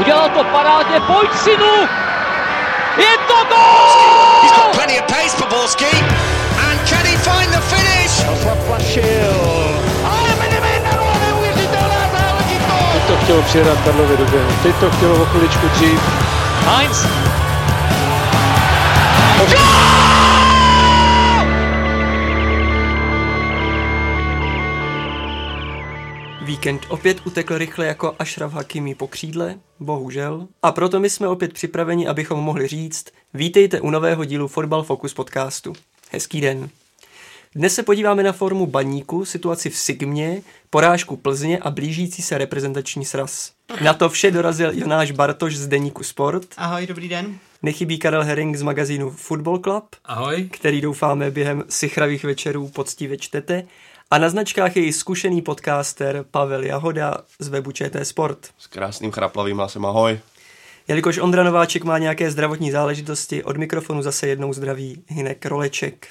Udělal to parádně, pojď synu! Je to gol! He's got plenty of pace for Borski. And can he find the finish? Plašil. Ale neuvěřitelná záležitost! Teď to chtělo přijedat Karlovi do běhu. Teď to chtělo o chviličku dřív. Heinz. Víkend opět utekl rychle jako Ashraf Hakimi po křídle, bohužel. A proto my jsme opět připraveni, abychom mohli říct, vítejte u nového dílu Fotbal Focus podcastu. Hezký den. Dnes se podíváme na formu baníku, situaci v Sigmě, porážku Plzně a blížící se reprezentační sraz. Na to vše dorazil Jonáš Bartoš z Deníku Sport. Ahoj, dobrý den. Nechybí Karel Herring z magazínu Football Club. Ahoj. Který doufáme během sichravých večerů poctivě čtete. A na značkách je i zkušený podcaster Pavel Jahoda z webu ČT Sport. S krásným chraplavým hlasem ahoj. Jelikož Ondra Nováček má nějaké zdravotní záležitosti, od mikrofonu zase jednou zdraví Hinek Roleček.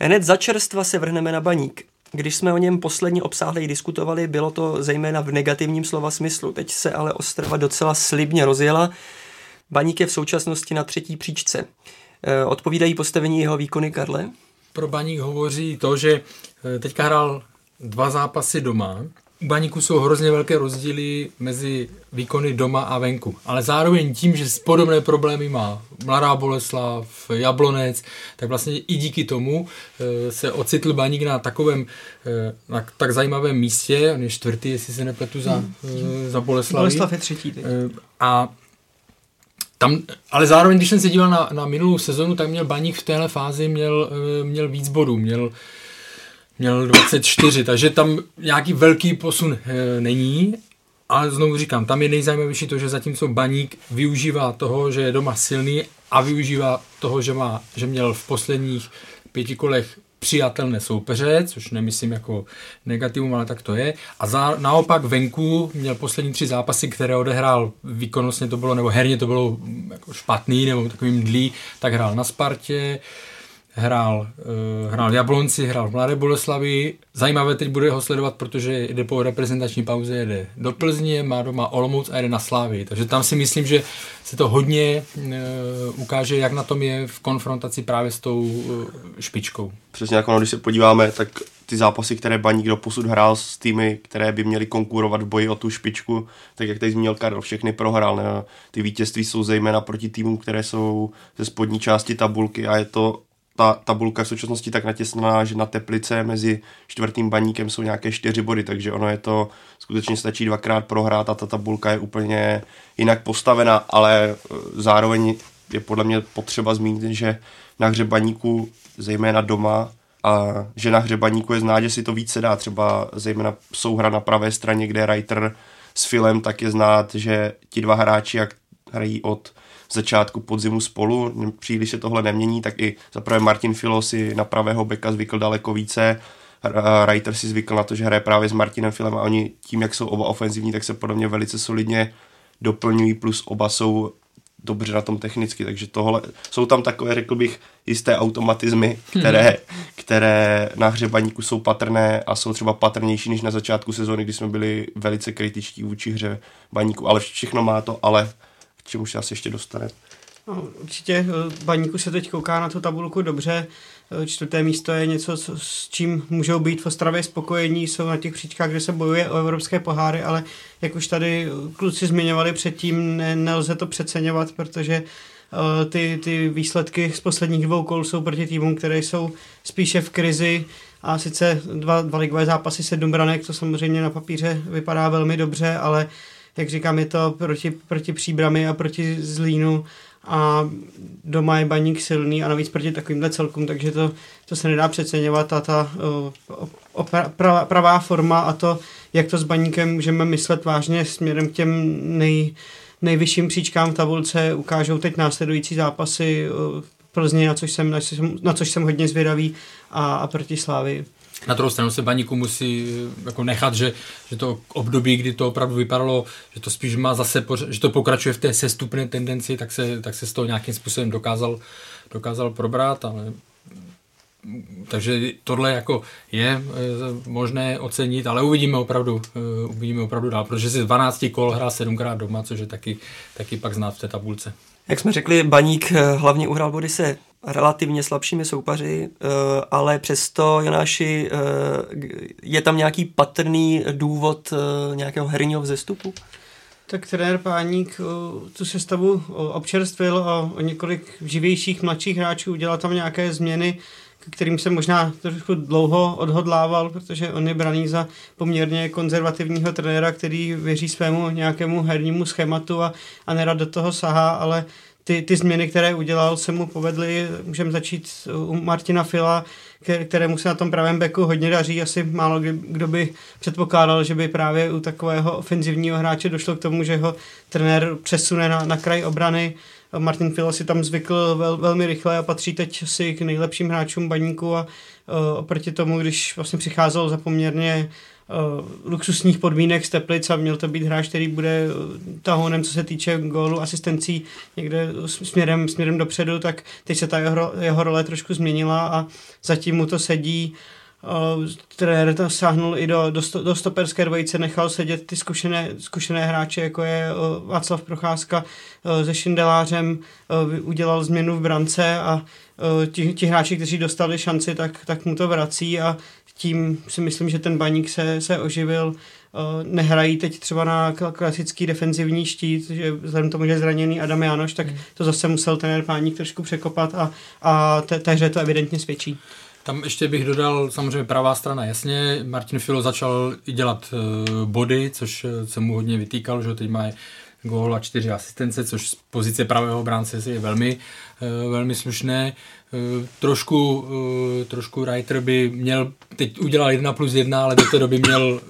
Hned za čerstva se vrhneme na baník. Když jsme o něm posledně obsáhleji diskutovali, bylo to zejména v negativním slova smyslu. Teď se ale Ostrava docela slibně rozjela. Baník je v současnosti na třetí příčce. E, odpovídají postavení jeho výkony, Karle? Pro Baník hovoří to, že e, teďka hrál dva zápasy doma. U Baníku jsou hrozně velké rozdíly mezi výkony doma a venku. Ale zároveň tím, že podobné problémy má Mladá Boleslav, Jablonec, tak vlastně i díky tomu e, se ocitl Baník na takovém na tak zajímavém místě. On je čtvrtý, jestli se nepletu za, hmm. za Boleslav. Boleslav je třetí teď. A tam, ale zároveň, když jsem se díval na, na minulou sezonu, tak měl Baník v téhle fázi měl, měl víc bodů, měl, měl 24, takže tam nějaký velký posun e, není, ale znovu říkám, tam je nejzajímavější to, že zatímco Baník využívá toho, že je doma silný a využívá toho, že, má, že měl v posledních pěti kolech přijatelné soupeře, což nemyslím jako negativum, ale tak to je. A za, naopak venku měl poslední tři zápasy, které odehrál výkonnostně to bylo, nebo herně to bylo jako špatný, nebo takovým dlí, tak hrál na Spartě, uh, hrál v Jablonci, hrál v Mladé Boleslavi. Zajímavé teď bude ho sledovat, protože jde po reprezentační pauze, jede do Plzně, má doma Olomouc a jede na Slávy. Takže tam si myslím, že se to hodně uh, ukáže, jak na tom je v konfrontaci právě s tou uh, špičkou. Přesně jako no, když se podíváme, tak ty zápasy, které Baník do posud hrál s týmy, které by měly konkurovat v boji o tu špičku, tak jak tady zmínil Karel, všechny prohrál. Ne? Ty vítězství jsou zejména proti týmům, které jsou ze spodní části tabulky a je to ta tabulka v současnosti tak natěsnaná, že na Teplice mezi čtvrtým baníkem jsou nějaké čtyři body, takže ono je to, skutečně stačí dvakrát prohrát a ta tabulka je úplně jinak postavena, ale zároveň je podle mě potřeba zmínit, že na hře baníku, zejména doma, a že na hře baníku je znát, že si to více dá, třeba zejména souhra na pravé straně, kde je Reiter s Filem, tak je znát, že ti dva hráči, jak hrají od začátku podzimu spolu, příliš se tohle nemění, tak i zaprvé Martin Filo si na pravého beka zvykl daleko více, Reiter si zvykl na to, že hraje právě s Martinem Filem a oni tím, jak jsou oba ofenzivní, tak se podle mě velice solidně doplňují, plus oba jsou dobře na tom technicky, takže tohle, jsou tam takové, řekl bych, jisté automatizmy, které, hmm. které na hře baníku jsou patrné a jsou třeba patrnější než na začátku sezóny, kdy jsme byli velice kritičtí vůči hře baníku, ale všechno má to ale, čemu se asi ještě dostane. No, určitě baníku se teď kouká na tu tabulku dobře, čtvrté místo je něco, co, s čím můžou být v Ostravě spokojení, jsou na těch příčkách, kde se bojuje o evropské poháry, ale jak už tady kluci zmiňovali předtím, ne, nelze to přeceňovat, protože uh, ty, ty výsledky z posledních dvou kol jsou proti týmům, které jsou spíše v krizi. A sice dva, dva ligové zápasy, sedm branek, to samozřejmě na papíře vypadá velmi dobře, ale jak říkám, je to proti, proti příbrami a proti Zlínu a doma je baník silný a navíc proti takovýmhle celkům, takže to, to se nedá přeceňovat a ta uh, pra, pravá forma a to, jak to s baníkem můžeme myslet vážně směrem k těm nej, nejvyšším příčkám v tabulce, ukážou teď následující zápasy uh, Plzně, na což jsem, na, na což jsem hodně zvědavý a, a proti Slávy. Na druhou stranu se baníku musí jako nechat, že, že to období, kdy to opravdu vypadalo, že to spíš má zase, že to pokračuje v té sestupné tendenci, tak se, tak se z toho nějakým způsobem dokázal, dokázal probrat, ale takže tohle jako je e, možné ocenit, ale uvidíme opravdu, e, uvidíme opravdu dál, protože si 12 kol hrál sedmkrát doma, což je taky, taky pak znát v té tabulce. Jak jsme řekli, Baník eh, hlavně uhrál body se relativně slabšími soupaři, eh, ale přesto, Jonáši, eh, je tam nějaký patrný důvod nějakého herního vzestupu? Tak trenér Páník tu sestavu občerstvil o, o několik živějších mladších hráčů, udělal tam nějaké změny, kterým se možná trošku dlouho odhodlával, protože on je braný za poměrně konzervativního trenéra, který věří svému nějakému hernímu schématu a, a nerad do toho sahá, ale ty, ty změny, které udělal, se mu povedly. Můžeme začít u Martina Fila, kterému se na tom pravém beku hodně daří. Asi málo kdo by předpokládal, že by právě u takového ofenzivního hráče došlo k tomu, že ho trenér přesune na, na kraj obrany. Martin Fila si tam zvykl vel, velmi rychle a patří teď si k nejlepším hráčům baníku a uh, oproti tomu, když vlastně přicházel za poměrně uh, luxusních podmínek z Teplic a měl to být hráč, který bude tahonem, co se týče gólu, asistencí někde směrem, směrem dopředu, tak teď se ta jeho, jeho role trošku změnila a zatím mu to sedí. Uh, trenér tam sáhnul i do, do, sto, do stoperské dvojice, nechal sedět ty zkušené, zkušené hráče, jako je uh, Václav Procházka uh, se Šindelářem, udělal změnu v brance a ti, ti hráči, kteří dostali šanci, tak, tak mu to vrací a tím si myslím, že ten baník se, se oživil. Nehrají teď třeba na klasický defenzivní štít, že vzhledem tomu, že je zraněný Adam Jánoš, tak hmm. to zase musel ten páník trošku překopat a, a té, té hře to evidentně svědčí. Tam ještě bych dodal samozřejmě pravá strana, jasně. Martin Filo začal i dělat uh, body, což se mu hodně vytýkal, že teď má gól a čtyři asistence, což z pozice pravého bránce je velmi, uh, velmi slušné. Trošku, trošku Reiter by měl, teď udělal jedna plus jedna, ale do té doby měl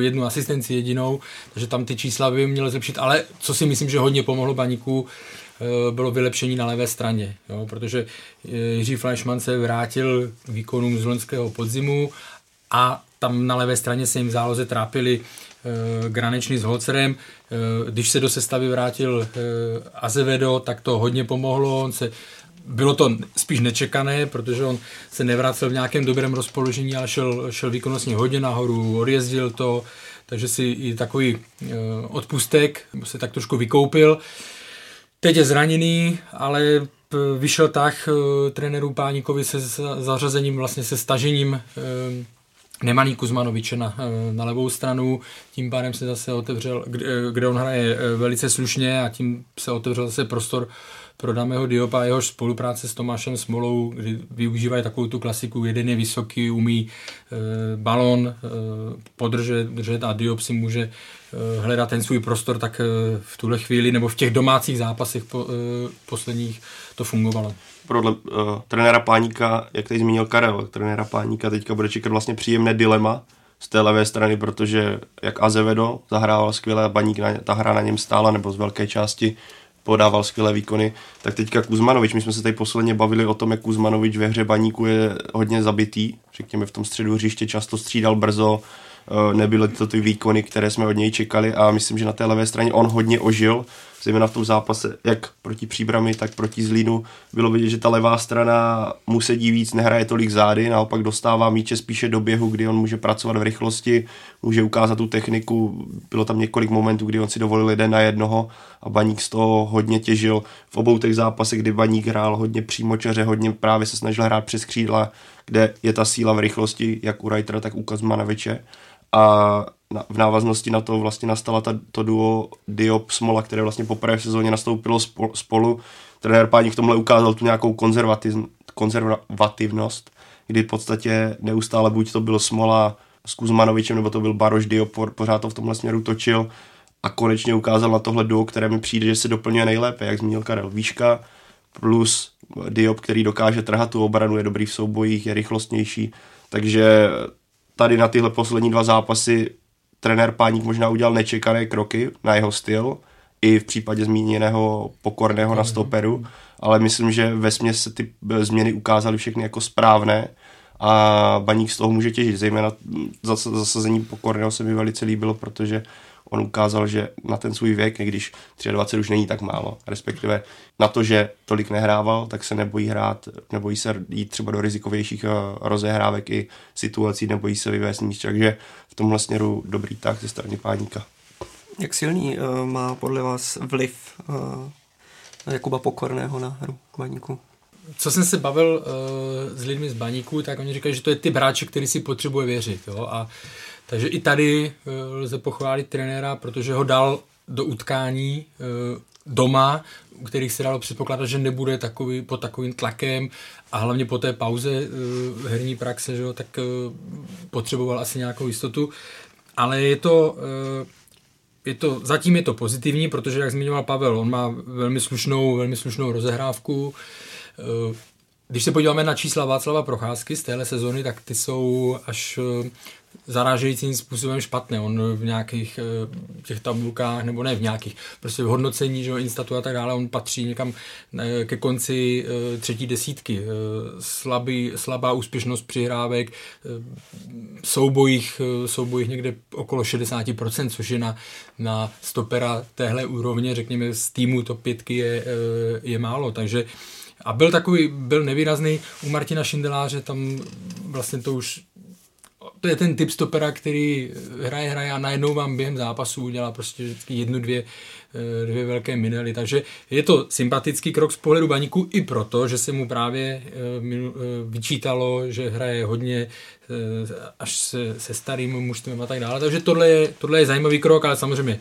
jednu asistenci jedinou, takže tam ty čísla by měl zlepšit, ale co si myslím, že hodně pomohlo Baníku, bylo vylepšení na levé straně, jo, protože Jiří Fleischmann se vrátil k výkonům z loňského podzimu a tam na levé straně se jim v záloze trápili uh, Granečný s Holcerem. Uh, když se do sestavy vrátil uh, Azevedo, tak to hodně pomohlo. On se bylo to spíš nečekané, protože on se nevracel v nějakém dobrém rozpoložení, ale šel, šel výkonnostně hodně nahoru, odjezdil to, takže si i takový uh, odpustek se tak trošku vykoupil. Teď je zraněný, ale vyšel tak trenéru Páníkovi se zařazením, vlastně se stažením Nemaný Kuzmanoviče na, eh, na levou stranu, tím pádem se zase otevřel, kde, eh, kde on hraje eh, velice slušně a tím se otevřel zase prostor pro Dameho Diopa. A jeho spolupráce s Tomášem Smolou, kdy využívají takovou tu klasiku, jeden je vysoký, umí e, balon e, podržet držet a Diop si může e, hledat ten svůj prostor, tak e, v tuhle chvíli nebo v těch domácích zápasech po, e, posledních to fungovalo pro uh, trenéra Páníka, jak tady zmínil Karel, trenéra Páníka teďka bude čekat vlastně příjemné dilema z té levé strany, protože jak Azevedo zahrával skvěle a Baník na, ta hra na něm stála, nebo z velké části podával skvělé výkony, tak teďka Kuzmanovič, my jsme se tady posledně bavili o tom, jak Kuzmanovič ve hře Baníku je hodně zabitý, řekněme v tom středu hřiště často střídal brzo, nebyly to ty výkony, které jsme od něj čekali a myslím, že na té levé straně on hodně ožil, zejména v tom zápase, jak proti Příbrami, tak proti Zlínu, bylo vidět, že ta levá strana mu sedí víc, nehraje tolik zády, naopak dostává míče spíše do běhu, kdy on může pracovat v rychlosti, může ukázat tu techniku. Bylo tam několik momentů, kdy on si dovolil jeden na jednoho a Baník z toho hodně těžil. V obou těch zápasech, kdy Baník hrál hodně přímočaře, hodně právě se snažil hrát přes křídla, kde je ta síla v rychlosti, jak u Reitera, tak u Kazmanoviče. A na, v návaznosti na to vlastně nastala ta, to duo Diop Smola, které vlastně poprvé v sezóně nastoupilo spolu. Trenér Páník v tomhle ukázal tu nějakou konzervativnost, kdy v podstatě neustále buď to byl Smola s Kuzmanovičem, nebo to byl Baroš Diop, pořád to v tomhle směru točil a konečně ukázal na tohle duo, které mi přijde, že se doplňuje nejlépe, jak zmínil Karel Výška, plus Diop, který dokáže trhat tu obranu, je dobrý v soubojích, je rychlostnější, takže tady na tyhle poslední dva zápasy trenér Páník možná udělal nečekané kroky na jeho styl, i v případě zmíněného pokorného na mhm. stoperu, ale myslím, že ve se ty změny ukázaly všechny jako správné a Baník z toho může těžit, zejména zasazení pokorného se mi velice líbilo, protože on ukázal, že na ten svůj věk, i když 23 už není tak málo, respektive na to, že tolik nehrával, tak se nebojí hrát, nebojí se jít třeba do rizikovějších eh, rozehrávek i situací, nebojí se vyvést míč, takže v tomhle směru dobrý tak ze strany páníka. Jak silný uh, má podle vás vliv uh, Jakuba Pokorného na hru Baníku? Co jsem se bavil uh, s lidmi z Baníku, tak oni říkají, že to je ty hráč, který si potřebuje věřit. Jo? A, takže i tady uh, lze pochválit trenéra, protože ho dal do utkání uh, doma, u kterých se dalo předpokládat, že nebude takový, pod takovým tlakem a hlavně po té pauze uh, herní praxe, že jo, tak uh, potřeboval asi nějakou jistotu. Ale je to, uh, je to, zatím je to pozitivní, protože, jak zmiňoval Pavel, on má velmi slušnou, velmi slušnou rozehrávku. Uh, když se podíváme na čísla Václava Procházky z téhle sezony, tak ty jsou až zarážejícím způsobem špatné. On v nějakých eh, těch tabulkách, nebo ne v nějakých, prostě v hodnocení, že Instatu a tak dále, on patří někam eh, ke konci eh, třetí desítky. Slabý, slabá úspěšnost přihrávek, soubojích, soubojích někde okolo 60%, což je na, na stopera téhle úrovně, řekněme, z týmu top 5 je, je málo, takže a byl takový, byl nevýrazný u Martina Šindeláře, tam vlastně to už to je ten typ stopera, který hraje, hraje a najednou vám během zápasu udělá prostě jednu, dvě, eh, dvě velké minely. Takže je to sympatický krok z pohledu baníku i proto, že se mu právě eh, eh, vyčítalo, že hraje hodně až se, se starým mužstvem a tak dále. Takže tohle je, tohle je zajímavý krok, ale samozřejmě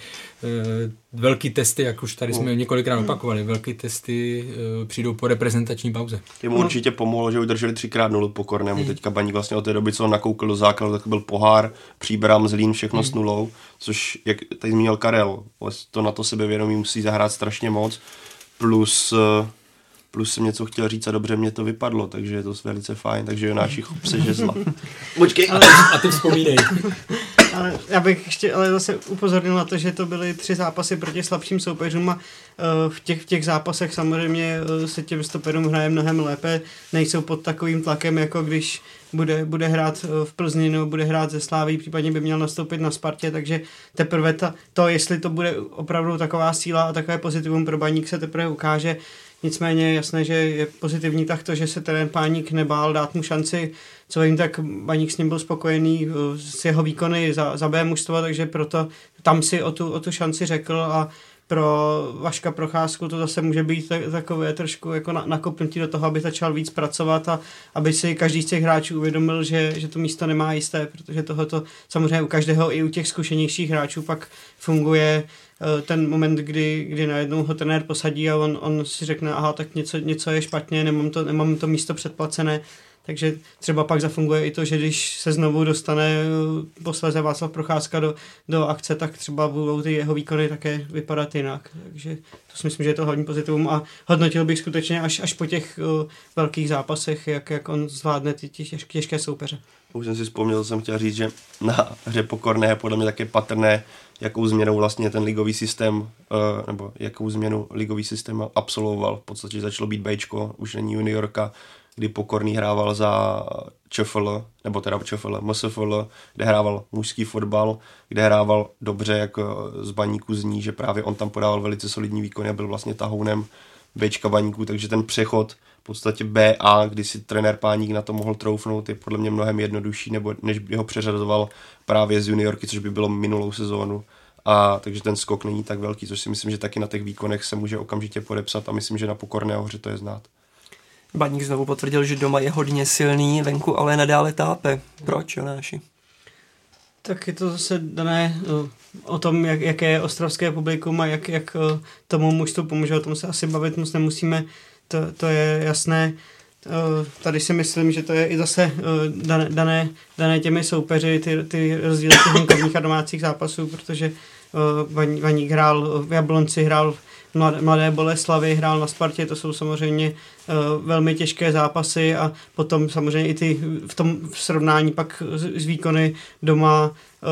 velký testy, jak už tady jsme mm. několikrát opakovali, velký testy přijdou po reprezentační pauze. Jemu určitě pomohlo, že udrželi třikrát nulu pokornému. Mm. Teďka baník vlastně od té doby, co on nakoukl do základu, tak byl pohár, příbram, zlín, všechno mm. s nulou, což, jak tady zmínil Karel, to na to sebevědomí musí zahrát strašně moc, plus plus jsem něco chtěl říct a dobře mě to vypadlo, takže je to velice fajn, takže Jonáši chop se žezla. Počkej, ale, a ty vzpomínej. ale já bych ještě ale zase upozornil na to, že to byly tři zápasy proti slabším soupeřům a uh, v, těch, v těch zápasech samozřejmě uh, se těm stoperům hraje mnohem lépe, nejsou pod takovým tlakem, jako když bude, bude hrát uh, v Plzni nebo bude hrát ze Slávy, případně by měl nastoupit na Spartě, takže teprve ta, to, jestli to bude opravdu taková síla a takové pozitivum pro baník se teprve ukáže, Nicméně je jasné, že je pozitivní tak to, že se ten páník nebál dát mu šanci. Co vím, tak Baník s ním byl spokojený uh, s jeho výkony za, za B mužstva, takže proto tam si o tu, o tu šanci řekl a pro Vaška Procházku to zase může být takové trošku jako nakopnutí do toho, aby začal víc pracovat a aby si každý z těch hráčů uvědomil, že, že to místo nemá jisté, protože tohoto samozřejmě u každého i u těch zkušenějších hráčů pak funguje Eh, ten moment, kdy, kdy najednou ho trenér posadí a on, on si řekne, aha, tak něco, něco je špatně, nemám to, nemám to místo předplacené, takže třeba pak zafunguje i to, že když se znovu dostane eh, posléze Václav Procházka do, do akce, tak třeba budou ty jeho výkony také vypadat jinak. Takže to si myslím, že je to hlavní pozitivum a hodnotil bych skutečně až, až po těch uh, velkých zápasech, jak, jak on zvládne ty těž, těžké soupeře. Už jsem si vzpomněl, jsem chtěl říct, že na hře Pokorné je podle mě také patrné, jakou změnou vlastně ten ligový systém, eh, nebo jakou změnu ligový systém absolvoval. V podstatě začalo být Bčko, už není juniorka, kdy Pokorný hrával za ČFL, nebo teda ČFL, MSFL, kde hrával mužský fotbal, kde hrával dobře, jak z baníku zní, že právě on tam podával velice solidní výkon a byl vlastně tahounem Bčka baníku, takže ten přechod v podstatě B a kdy si trenér Páník na to mohl troufnout, je podle mě mnohem jednodušší, nebo než by ho přeřadoval právě z juniorky, což by bylo minulou sezónu. A takže ten skok není tak velký, což si myslím, že taky na těch výkonech se může okamžitě podepsat a myslím, že na pokorné hoře to je znát. Baník znovu potvrdil, že doma je hodně silný, venku ale nadále tápe. Proč, Jonáši? Tak je to zase dané uh, o tom, jak, jaké je ostravské publikum a jak, jak uh, tomu mužstvu pomůže. O tom se asi bavit moc nemusíme to, to je jasné. Tady si myslím, že to je i zase dané, dané, dané těmi soupeři, ty, ty rozdíly těch a domácích zápasů, protože Vaník hrál v Jablonci, hrál Mladé, Boleslavy, hrál na Spartě, to jsou samozřejmě uh, velmi těžké zápasy a potom samozřejmě i ty v tom srovnání pak z, výkony doma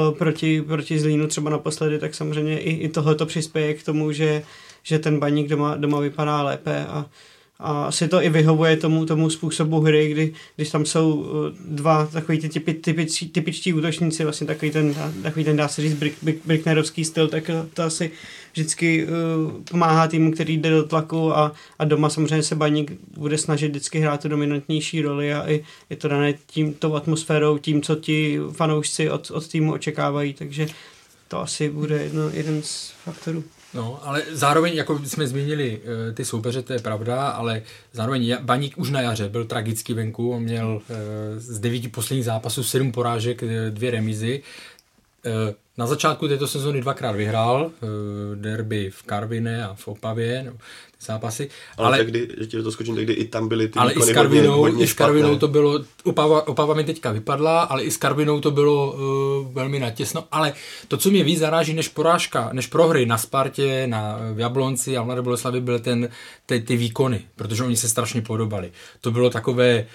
uh, proti, proti Zlínu třeba naposledy, tak samozřejmě i, i tohle to přispěje k tomu, že, že ten baník doma, doma vypadá lépe a a asi to i vyhovuje tomu, tomu způsobu hry, kdy, když tam jsou eh, dva takový ty typi, typičtí, typičtí útočníci, vlastně takový ten, takový ten dá se říct, brick, brick, bricknerovský styl, tak to asi vždycky uh, pomáhá týmu, který jde do tlaku a, a doma samozřejmě se Baník bude snažit vždycky hrát tu dominantnější roli a i je to dané tím, tou atmosférou, tím, co ti fanoušci od, od týmu očekávají, takže to asi bude jedno, jeden z faktorů. No, ale zároveň, jako jsme zmínili eh, ty soupeře, to je pravda, ale zároveň Baník už na jaře byl tragicky venku, on měl eh, z devíti posledních zápasů sedm porážek, dvě remizy. Na začátku této sezóny dvakrát vyhrál derby v Karvine a v Opavě, no, zápasy. Ale, ale tehdy, že ti to skočím, tehdy i tam byly ty Ale i s Karvinou, hodně, hodně i s Karvinou to bylo, Opava, Opava mi teďka vypadla, ale i s Karvinou to bylo uh, velmi natěsno. Ale to, co mě víc zaráží než porážka, než prohry na Spartě, na v Jablonci a v Mladé Boleslavi, byly ten, ty, ty výkony, protože oni se strašně podobali. To bylo takové,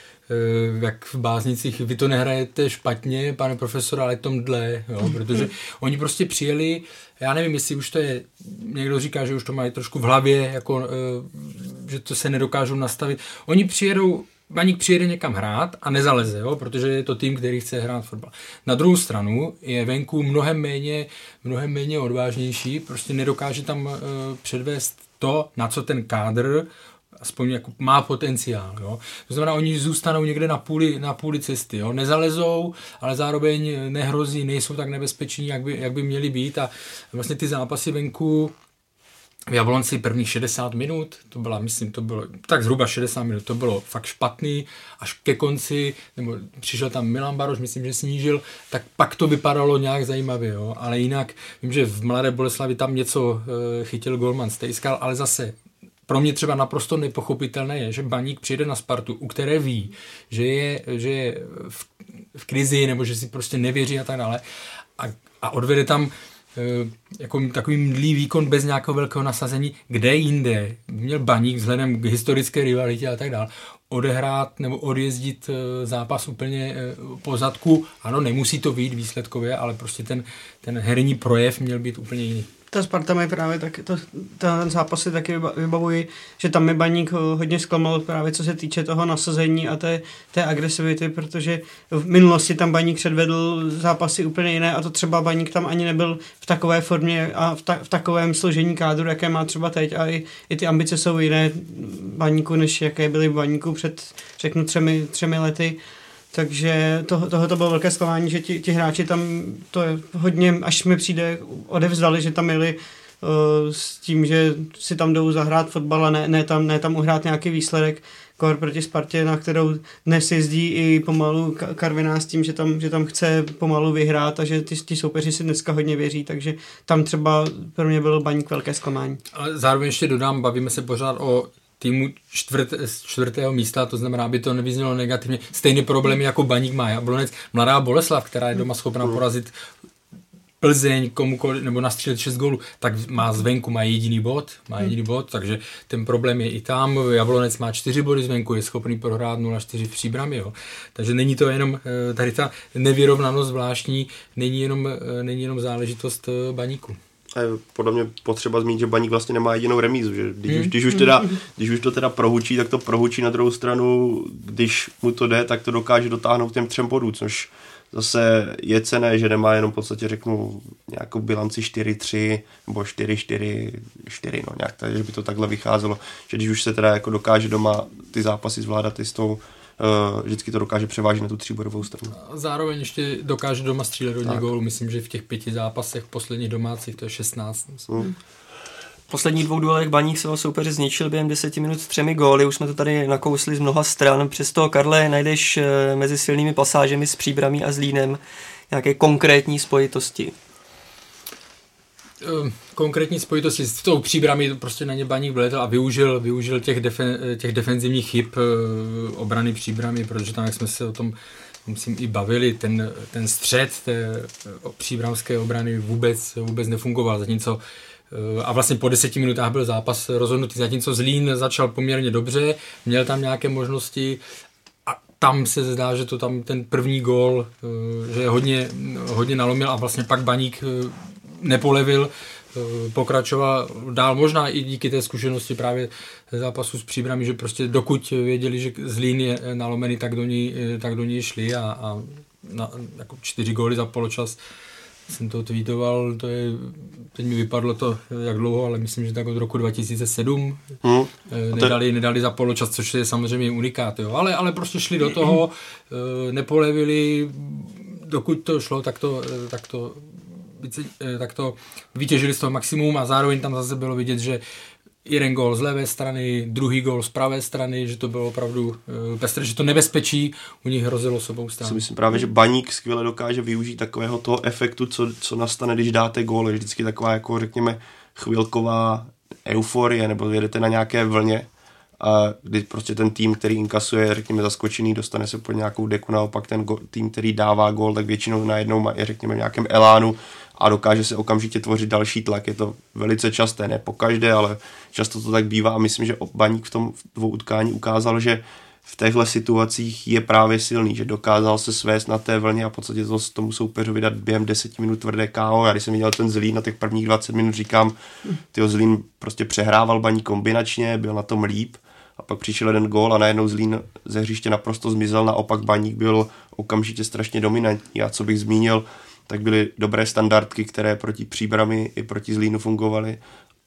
jak v báznicích, vy to nehrajete špatně, pane profesor, ale tomhle, jo, protože oni prostě přijeli já nevím, jestli už to je, někdo říká, že už to mají trošku v hlavě, jako, eh, že to se nedokážou nastavit. Oni přijedou, Baník přijede někam hrát a nezaleze, jo, protože je to tým, který chce hrát fotbal. Na druhou stranu je venku mnohem méně, mnohem méně odvážnější, prostě nedokáže tam uh, předvést to, na co ten kádr aspoň jako má potenciál. Jo. To znamená, oni zůstanou někde na půli, na půli cesty. Jo. Nezalezou, ale zároveň nehrozí, nejsou tak nebezpeční, jak by, jak by měli být. A vlastně ty zápasy venku v Jablonci prvních 60 minut, to byla, myslím, to bylo tak zhruba 60 minut, to bylo fakt špatný, až ke konci, nebo přišel tam Milan Baroš, myslím, že snížil, tak pak to vypadalo nějak zajímavě, jo? ale jinak, vím, že v Mladé Boleslavi tam něco e, chytil Golman Stejskal, ale zase pro mě třeba naprosto nepochopitelné je, že baník přijde na Spartu, u které ví, že je, že je v, v krizi nebo že si prostě nevěří a tak dále. A, a odvede tam e, jako takový mdlý výkon bez nějakého velkého nasazení, kde jinde měl baník vzhledem k historické rivalitě a tak dále odehrát nebo odjezdit e, zápas úplně e, po zadku. Ano, nemusí to být výsledkově, ale prostě ten, ten herní projev měl být úplně jiný ta Sparta mi právě tak, to, ten zápas si taky vybavuji, že tam mi baník hodně zklamal právě co se týče toho nasazení a té, té agresivity, protože v minulosti tam baník předvedl zápasy úplně jiné a to třeba baník tam ani nebyl v takové formě a v, ta, v takovém složení kádru, jaké má třeba teď a i, i ty ambice jsou jiné baníku, než jaké byly baníku před, řeknu, třemi, třemi lety. Takže to, tohle to bylo velké zklamání, že ti, ti hráči tam to je hodně, až mi přijde, odevzdali, že tam jeli uh, s tím, že si tam jdou zahrát fotbal a ne, ne, tam, ne tam uhrát nějaký výsledek, kor proti Spartě, na kterou dnes jezdí i pomalu Karviná s tím, že tam, že tam chce pomalu vyhrát a že ty, ty soupeři si dneska hodně věří, takže tam třeba pro mě byl baník velké zklamání. Ale zároveň ještě dodám, bavíme se pořád o týmu čtvrt, čtvrtého místa, to znamená, aby to nevyznělo negativně. Stejný problémy jako Baník má Jablonec, Mladá Boleslav, která je doma schopna porazit Plzeň komukoliv, nebo nastřílet 6 gólů, tak má zvenku, má jediný bod, má jediný bod, takže ten problém je i tam. Jablonec má 4 body zvenku, je schopný prohrát 0-4 v příbrami, jo. Takže není to jenom, eh, tady ta nevyrovnanost zvláštní, není jenom, eh, není jenom záležitost eh, baníku. A je podle mě potřeba zmínit, že Baník vlastně nemá jedinou remízu, že když, hmm. už, když, už teda, když už to teda prohučí, tak to prohučí na druhou stranu, když mu to jde, tak to dokáže dotáhnout těm třem bodů, což zase je cené, že nemá jenom v podstatě řeknu nějakou bilanci 4-3 nebo 4-4, 4, no nějak, takže by to takhle vycházelo, že když už se teda jako dokáže doma ty zápasy zvládat i s tou vždycky to dokáže převážit na tu tříbodovou stranu. Zároveň ještě dokáže doma střílet hodně gólů. Myslím, že v těch pěti zápasech posledních domácích to je 16. Hmm. V posledních dvou duelech Baník svého soupeře zničil během deseti minut třemi góly. Už jsme to tady nakousli z mnoha stran. Přesto, Karle, najdeš eh, mezi silnými pasážemi s Příbramí a Zlínem nějaké konkrétní spojitosti? Eh, konkrétní spojitosti s tou příbrami prostě na ně baník vletěl a využil, využil těch, defen, těch defenzivních chyb eh, obrany příbramy, protože tam, jak jsme se o tom musím i bavili, ten, ten střed té příbramské obrany vůbec, vůbec nefungoval, zatímco eh, a vlastně po deseti minutách byl zápas rozhodnutý, zatímco Zlín začal poměrně dobře, měl tam nějaké možnosti a tam se zdá, že to tam ten první gól, že hodně, hodně nalomil a vlastně pak Baník nepolevil, eh, pokračoval dál, možná i díky té zkušenosti právě zápasu s příbrami, že prostě dokud věděli, že Zlín je nalomený, tak do ní, tak do ní šli a, a na, jako čtyři góly za poločas jsem to tweetoval, to je, teď mi vypadlo to jak dlouho, ale myslím, že tak od roku 2007 hmm. nedali, nedali za poločas, což je samozřejmě unikát, jo. Ale, ale prostě šli do toho, nepolevili, dokud to šlo, tak to, tak to tak to vytěžili z toho maximum a zároveň tam zase bylo vidět, že jeden gól z levé strany, druhý gól z pravé strany, že to bylo opravdu uh, pestré, že to nebezpečí u nich hrozilo sobou stran. myslím právě, že baník skvěle dokáže využít takového toho efektu, co, co nastane, když dáte gól. Je vždycky taková, jako řekněme, chvilková euforie, nebo jedete na nějaké vlně a kdy prostě ten tým, který inkasuje, řekněme, zaskočený, dostane se pod nějakou deku, naopak ten go, tým, který dává gól, tak většinou najednou je, řekněme, v nějakém elánu a dokáže se okamžitě tvořit další tlak. Je to velice časté, ne po každé, ale často to tak bývá a myslím, že Baník v tom dvou utkání ukázal, že v těchto situacích je právě silný, že dokázal se svést na té vlně a v podstatě to tomu soupeřovi dát během 10 minut tvrdé KO. Já když jsem viděl ten Zlín na těch prvních 20 minut, říkám, ty Zlín prostě přehrával baní kombinačně, byl na tom líp a pak přišel jeden gól a najednou Zlín ze hřiště naprosto zmizel, naopak Baník byl okamžitě strašně dominantní a co bych zmínil, tak byly dobré standardky, které proti příbrami i proti Zlínu fungovaly.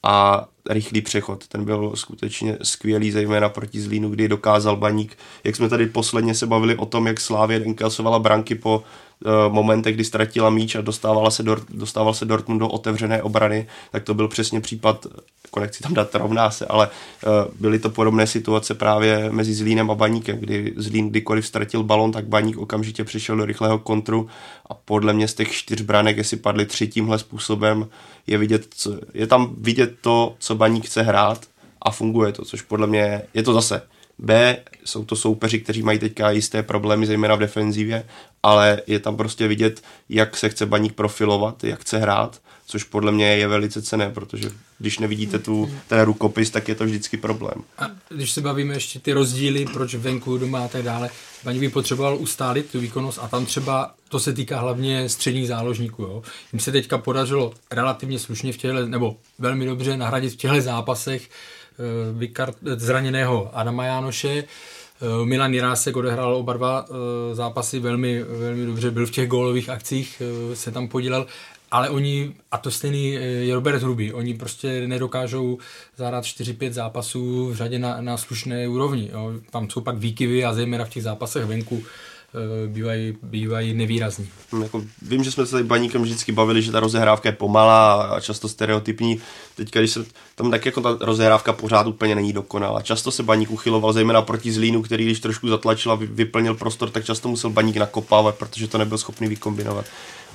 A rychlý přechod. Ten byl skutečně skvělý, zejména proti Zlínu, kdy dokázal Baník, jak jsme tady posledně se bavili o tom, jak Slávě inkasovala branky po uh, momentech, kdy ztratila míč a dostávala se, do, dostával se Dortmund do otevřené obrany, tak to byl přesně případ, jako nechci tam dát rovná se, ale uh, byly to podobné situace právě mezi Zlínem a Baníkem, kdy Zlín kdykoliv ztratil balon, tak Baník okamžitě přišel do rychlého kontru a podle mě z těch čtyř branek, jestli padly tři tímhle způsobem, je, vidět, co, je tam vidět to, co Baník chce hrát a funguje to, což podle mě je to zase. B, jsou to soupeři, kteří mají teďka jisté problémy, zejména v defenzivě, ale je tam prostě vidět, jak se chce Baník profilovat, jak chce hrát, což podle mě je velice cené, protože když nevidíte tu, ten rukopis, tak je to vždycky problém. A když se bavíme ještě ty rozdíly, proč venku, doma a tak dále, Baník by potřeboval ustálit tu výkonnost a tam třeba, to se týká hlavně středních záložníků, jo. Jim se teďka podařilo relativně slušně v těchto, nebo velmi dobře nahradit v těchto zápasech Eh, vykart, zraněného Adama Jánoše. Eh, Milan Jirásek odehrál oba dva eh, zápasy velmi, velmi dobře, byl v těch gólových akcích, se tam podílel, ale oni, a to stejný je Robert Hruby, oni prostě nedokážou zahrát 4-5 zápasů v řadě na, na slušné úrovni. Jo. Tam jsou pak výkyvy a zejména v těch zápasech venku Eh, bývají, bývají nevýrazní. Hm, jako, vím, že jsme se tady baníkem vždycky bavili, že ta rozehrávka je pomalá a často stereotypní. Teď, když se tam tak jako ta rozehrávka pořád úplně není dokonalá. Často se baník uchyloval, zejména proti Zlínu, který když trošku zatlačil a vyplnil prostor, tak často musel baník nakopávat, protože to nebyl schopný vykombinovat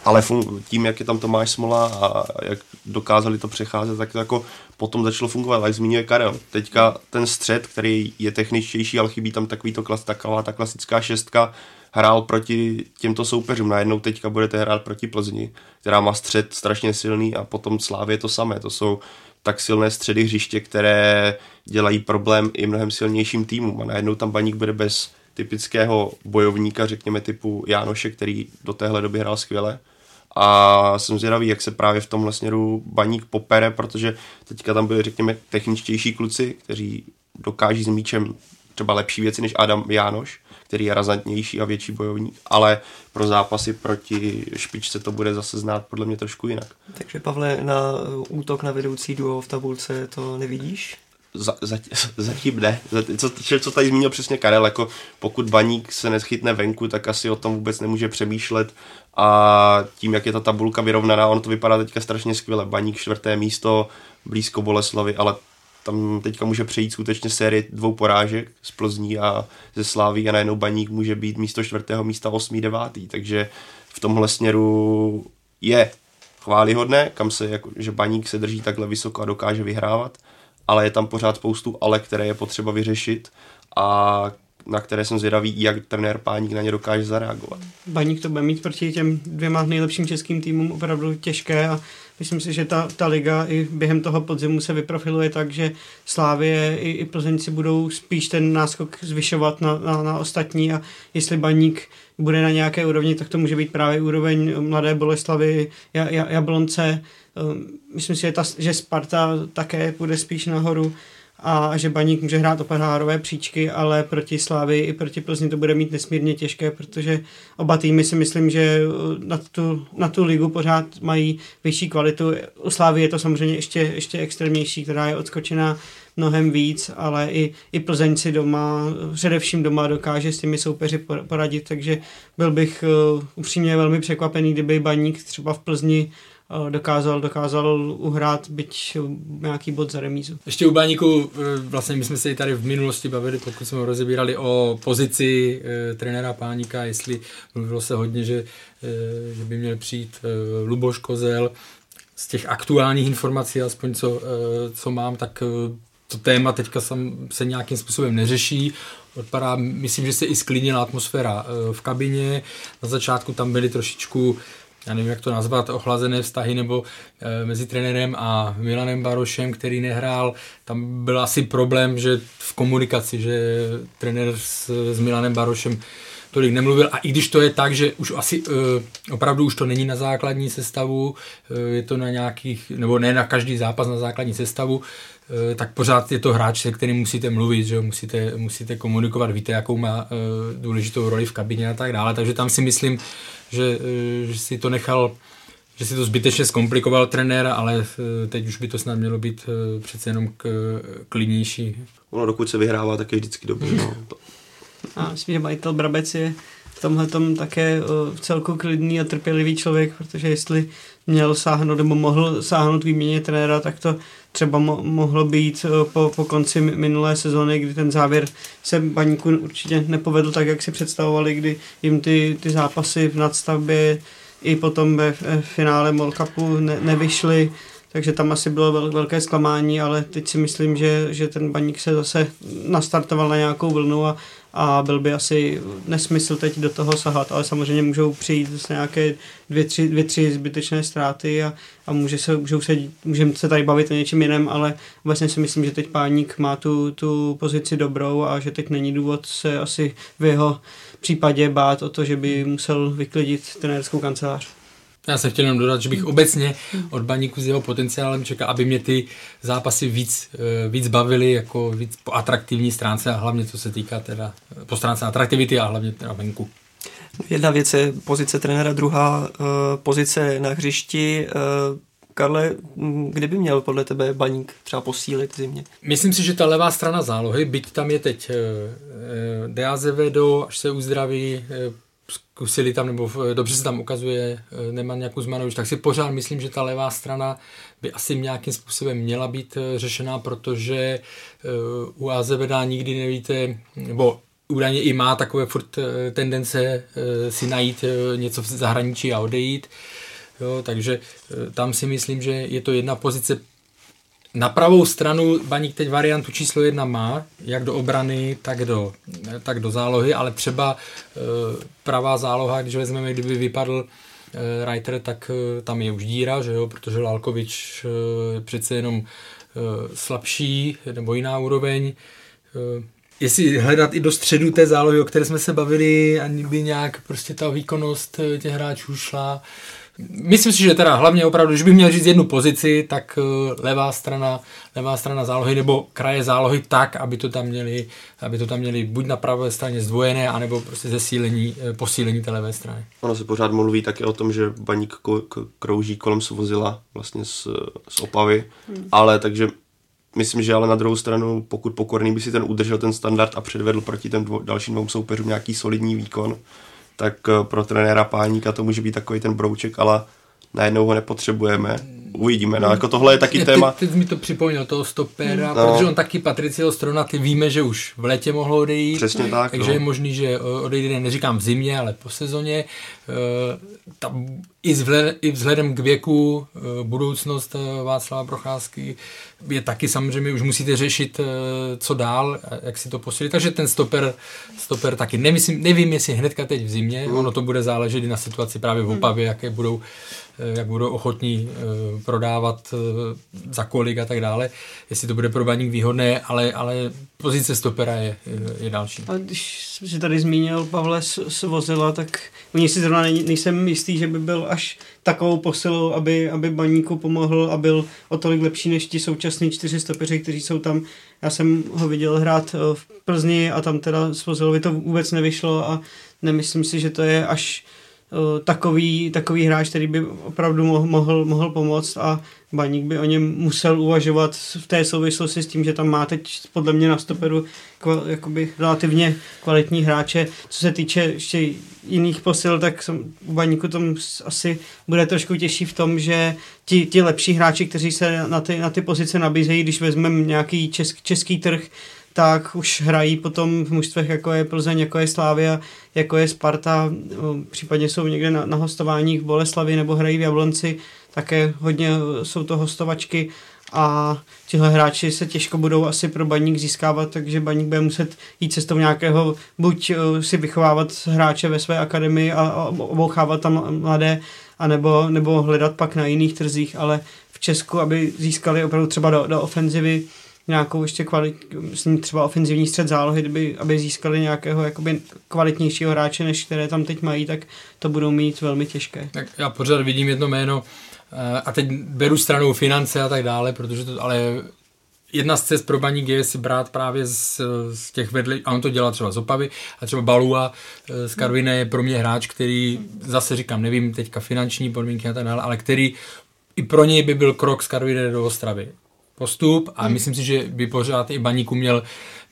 ale tím, jak je tam Tomáš Smola a jak dokázali to přecházet, tak to jako potom začalo fungovat, jak zmiňuje Karel. Teďka ten střed, který je techničtější, ale chybí tam takový to klas, taková ta klasická šestka, hrál proti těmto soupeřům. Najednou teďka budete hrát proti Plzni, která má střed strašně silný a potom Slávě to samé. To jsou tak silné středy hřiště, které dělají problém i mnohem silnějším týmům. A najednou tam baník bude bez typického bojovníka, řekněme typu Jánoše, který do téhle doby hrál skvěle. A jsem zvědavý, jak se právě v tomhle směru baník popere, protože teďka tam byli, řekněme, techničtější kluci, kteří dokáží s míčem třeba lepší věci než Adam Jánoš který je razantnější a větší bojovník, ale pro zápasy proti špičce to bude zase znát podle mě trošku jinak. Takže Pavle, na útok na vedoucí duo v tabulce to nevidíš? Za, za, zatím ne. Co, co tady zmínil přesně Karel, jako pokud baník se neschytne venku, tak asi o tom vůbec nemůže přemýšlet a tím, jak je ta tabulka vyrovnaná, on to vypadá teďka strašně skvěle. Baník čtvrté místo, blízko Boleslavy, ale tam teďka může přejít skutečně série dvou porážek z Plzní a ze Slávy a najednou Baník může být místo čtvrtého místa osmý, devátý, takže v tomhle směru je chválihodné, kam se, jako, že Baník se drží takhle vysoko a dokáže vyhrávat, ale je tam pořád spoustu ale, které je potřeba vyřešit a na které jsem zvědavý, jak trenér Páník na ně dokáže zareagovat. Baník to bude mít proti těm dvěma nejlepším českým týmům opravdu těžké a myslím si, že ta, ta liga i během toho podzimu se vyprofiluje tak, že Slávě i, i Plzeňci budou spíš ten náskok zvyšovat na, na, na ostatní a jestli Baník bude na nějaké úrovni, tak to může být právě úroveň Mladé Boleslavy, Jablonce. Ehm, myslím si, že, ta, že Sparta také bude spíš nahoru a že Baník může hrát operárové příčky, ale proti Slávy i proti Plzni to bude mít nesmírně těžké, protože oba týmy si myslím, že na tu, na tu ligu pořád mají vyšší kvalitu. U Slávy je to samozřejmě ještě, ještě extrémnější, která je odskočená mnohem víc, ale i, i Plzeň si doma, především doma dokáže s těmi soupeři poradit, takže byl bych uh, upřímně velmi překvapený, kdyby Baník třeba v Plzni Eh, dokázal, dokázal uhrát byť nějaký bod za remízu. Ještě u Baníku, eh, vlastně my jsme se i tady v minulosti bavili, pokud jsme rozebírali o pozici e, trenéra Páníka, jestli mluvilo se hodně, že, e, že by měl přijít e, Luboš Kozel. Z těch aktuálních informací, aspoň co, co mám, tak to téma teďka sam, se nějakým způsobem neřeší. Odpadá, myslím, že se i sklidnila atmosféra e, v kabině. Na začátku tam byly trošičku já nevím, jak to nazvat, ochlazené vztahy nebo e, mezi trenérem a Milanem Barošem, který nehrál. Tam byl asi problém, že v komunikaci, že trenér s, s Milanem Barošem tolik nemluvil a i když to je tak, že už asi e, opravdu už to není na základní sestavu, e, je to na nějakých, nebo ne na každý zápas na základní sestavu, tak pořád je to hráč, se kterým musíte mluvit, že musíte, musíte komunikovat, víte, jakou má e, důležitou roli v kabině a tak dále, takže tam si myslím, že, eh, že si to nechal, že si to zbytečně zkomplikoval trenér, ale eh, teď už by to snad mělo být eh, přece jenom k, klidnější. Ono dokud se vyhrává, tak je vždycky dobrý. No. A myslím, že majitel Brabec je v tomhle tom také v celku klidný a trpělivý člověk, protože jestli měl sáhnout nebo mohl sáhnout výměně trenéra, tak to třeba mo- mohlo být po, po konci minulé sezóny, kdy ten závěr se baníku určitě nepovedl tak, jak si představovali, kdy jim ty, ty zápasy v nadstavbě i potom ve finále Mall Cupu ne, nevyšly, takže tam asi bylo vel, velké zklamání, ale teď si myslím, že, že ten baník se zase nastartoval na nějakou vlnu a, a byl by asi nesmysl teď do toho sahat, ale samozřejmě můžou přijít zase nějaké dvě, tři, dvě, tři zbytečné ztráty a, a může se, můžou se, můžeme se tady bavit o něčem jiném, ale vlastně si myslím, že teď páník má tu, tu pozici dobrou a že teď není důvod se asi v jeho případě bát o to, že by musel vyklidit trenérskou kancelář. Já jsem chtěl jenom dodat, že bych obecně od baníku s jeho potenciálem čekal, aby mě ty zápasy víc, eh, víc bavily, jako víc po atraktivní stránce a hlavně co se týká teda eh, po stránce atraktivity a hlavně teda venku. Jedna věc je pozice trenéra, druhá uh, pozice na hřišti. Karle, kde by měl podle tebe baník třeba posílit v zimě? Myslím si, že ta levá strana zálohy, byť tam je teď Deazevedo, až se uzdraví, zkusili tam, nebo dobře se tam ukazuje eh, Neman nějakou Kuzmanovič, tak si pořád myslím, že ta levá strana by asi nějakým způsobem měla být eh, řešená, protože eh, u AZVD nikdy nevíte, nebo údajně i má takové furt tendence si najít něco v zahraničí a odejít. Jo, takže tam si myslím, že je to jedna pozice na pravou stranu Baník teď variantu číslo jedna má, jak do obrany, tak do, tak do zálohy, ale třeba e, pravá záloha, když vezmeme, kdyby vypadl e, Reiter, tak e, tam je už díra, že jo, protože Lalkovič e, přece jenom e, slabší nebo jiná úroveň. E, jestli hledat i do středu té zálohy, o které jsme se bavili, ani by nějak prostě ta výkonnost těch hráčů šla, Myslím si, že teda hlavně opravdu, když bych měl říct jednu pozici, tak eh, levá strana, levá strana zálohy nebo kraje zálohy tak, aby to tam měli, aby to tam měli buď na pravé straně zdvojené, anebo prostě zesílení, eh, posílení té levé strany. Ono se pořád mluví také o tom, že baník krouží kolem Svozila vlastně z, z Opavy, hmm. ale takže myslím, že ale na druhou stranu, pokud Pokorný by si ten udržel ten standard a předvedl proti těm dvo, dalším dvou soupeřům nějaký solidní výkon, tak eh, pro trenéra Páníka to může být takový ten brouček, ale najednou ho nepotřebujeme. Uvidíme. No, jako tohle je taky Mě, téma. Teď, teď mi to připomněl toho stopera, no. protože on taky Patricio Strona, ty víme, že už v létě mohlo odejít. Přesně tak. Takže no. je možný, že odejde, neříkám v zimě, ale po sezóně. Eh, ta, i, vzhled, i vzhledem k věku eh, budoucnost eh, Václava Procházky je taky samozřejmě, už musíte řešit, eh, co dál, jak si to posílit. Takže ten stoper, stoper taky nemyslím, nevím, jestli hnedka teď v zimě, mm. ono to bude záležet i na situaci právě v Opavě, jaké budou Eh, jak budou ochotní eh, prodávat eh, za kolik a tak dále, jestli to bude pro baník výhodné, ale, ale pozice stopera je, je další. A když si tady zmínil Pavle Svozila, tak u něj si zrovna nejsem jistý, že by byl až takovou posilou, aby, aby baníku pomohl a byl o tolik lepší než ti současní čtyři stopeři, kteří jsou tam. Já jsem ho viděl hrát v Plzni a tam teda Svozilovi to vůbec nevyšlo a nemyslím si, že to je až Eh, takový, takový hráč, který by opravdu mohl, mohl, mohl pomoct a Baník by o něm musel uvažovat v té souvislosti s tím, že tam má teď podle mě na stoperu kval, jakoby relativně kvalitní hráče. Co se týče ještě jiných posil, tak jsem, u Baníku tom asi bude trošku těžší v tom, že ti, ti lepší hráči, kteří se na ty, na ty pozice nabízejí, když vezmeme nějaký česk, český trh, tak už hrají potom v mužstvech, jako je Plzeň, jako je Slávia, jako je Sparta, případně jsou někde na, na hostování v Boleslavi nebo hrají v Jablonci, také hodně jsou to hostovačky a tihle hráči se těžko budou asi pro baník získávat, takže baník bude muset jít cestou nějakého, buď si vychovávat hráče ve své akademii a obouchávat tam mladé, anebo, nebo hledat pak na jiných trzích, ale v Česku, aby získali opravdu třeba do, do ofenzivy nějakou ještě kvalit, myslím třeba ofenzivní střed zálohy, kdyby, aby získali nějakého jakoby kvalitnějšího hráče, než které tam teď mají, tak to budou mít velmi těžké. Tak já pořád vidím jedno jméno eh, a teď beru stranou finance a tak dále, protože to, ale jedna z cest pro baník je si brát právě z, z těch vedli, a on to dělá třeba z Opavy, a třeba Balua eh, z Karvine je pro mě hráč, který, zase říkám, nevím teďka finanční podmínky a tak dále, ale který i pro něj by byl krok z Karvine do Ostravy postup a hmm. myslím si, že by pořád i baníku měl,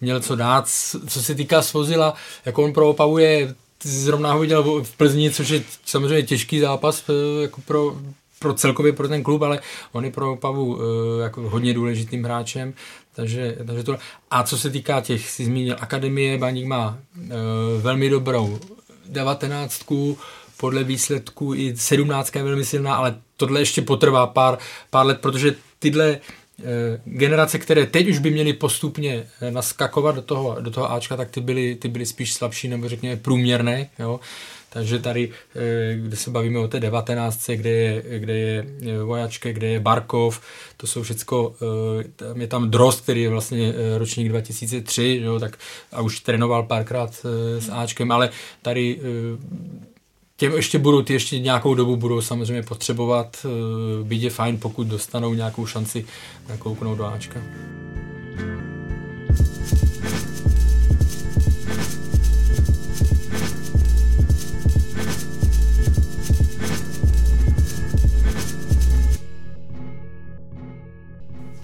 měl co dát. Co se týká Svozila, jako on pro Opavu je, zrovna ho viděl v Plzni, což je samozřejmě těžký zápas eh, jako pro, pro celkově pro ten klub, ale on je pro Opavu eh, jako hodně důležitým hráčem, takže, takže to. A co se týká těch, si zmínil, akademie, Baník má e, velmi dobrou devatenáctku, podle výsledků i sedmnáctka je velmi silná, ale tohle ještě potrvá pár, pár let, protože tyhle Eh, generace, které teď už by měly postupně eh, naskakovat do toho, do toho Ačka, tak ty byly, ty byly spíš slabší nebo řekněme průměrné. Jo? Takže tady, eh, kde se bavíme o té 19, kde je, kde je Vojačke, kde je Barkov, to jsou všecko, tam je tam Drost, který je vlastně ročník 2003, jo, tak a už trénoval párkrát s Ačkem, ale tady těm ještě budou, ty ještě nějakou dobu budou samozřejmě potřebovat. Eh, být je fajn, pokud dostanou nějakou šanci nakouknout do Ačka.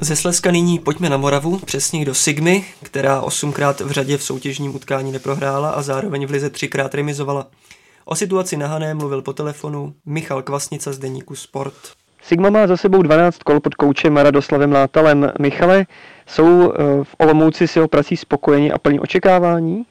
Ze Slezska nyní pojďme na Moravu, přesně do Sigmy, která osmkrát v řadě v soutěžním utkání neprohrála a zároveň v lize třikrát remizovala. O situaci na Hané mluvil po telefonu Michal Kvasnica z deníku Sport. Sigma má za sebou 12 kol pod koučem Radoslavem Látalem. Michale, jsou eh, v Olomouci s jeho prací spokojeni a plní očekávání?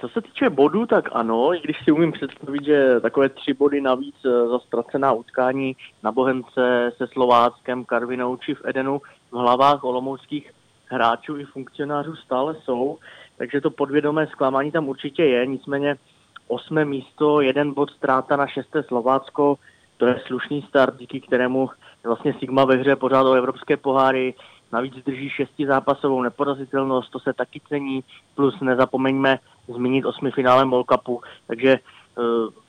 Co se týče bodů, tak ano, i když si umím představit, že takové tři body navíc eh, za ztracená utkání na Bohemce se Slováckem, Karvinou či v Edenu v hlavách olomouckých hráčů i funkcionářů stále jsou, takže to podvědomé zklamání tam určitě je, nicméně osmé místo, jeden bod ztráta na šesté Slovácko, to je slušný start, díky kterému vlastně Sigma ve hře pořád o evropské poháry, navíc drží šesti zápasovou neporazitelnost, to se taky cení, plus nezapomeňme zmínit osmi finále World Cupu, takže eh,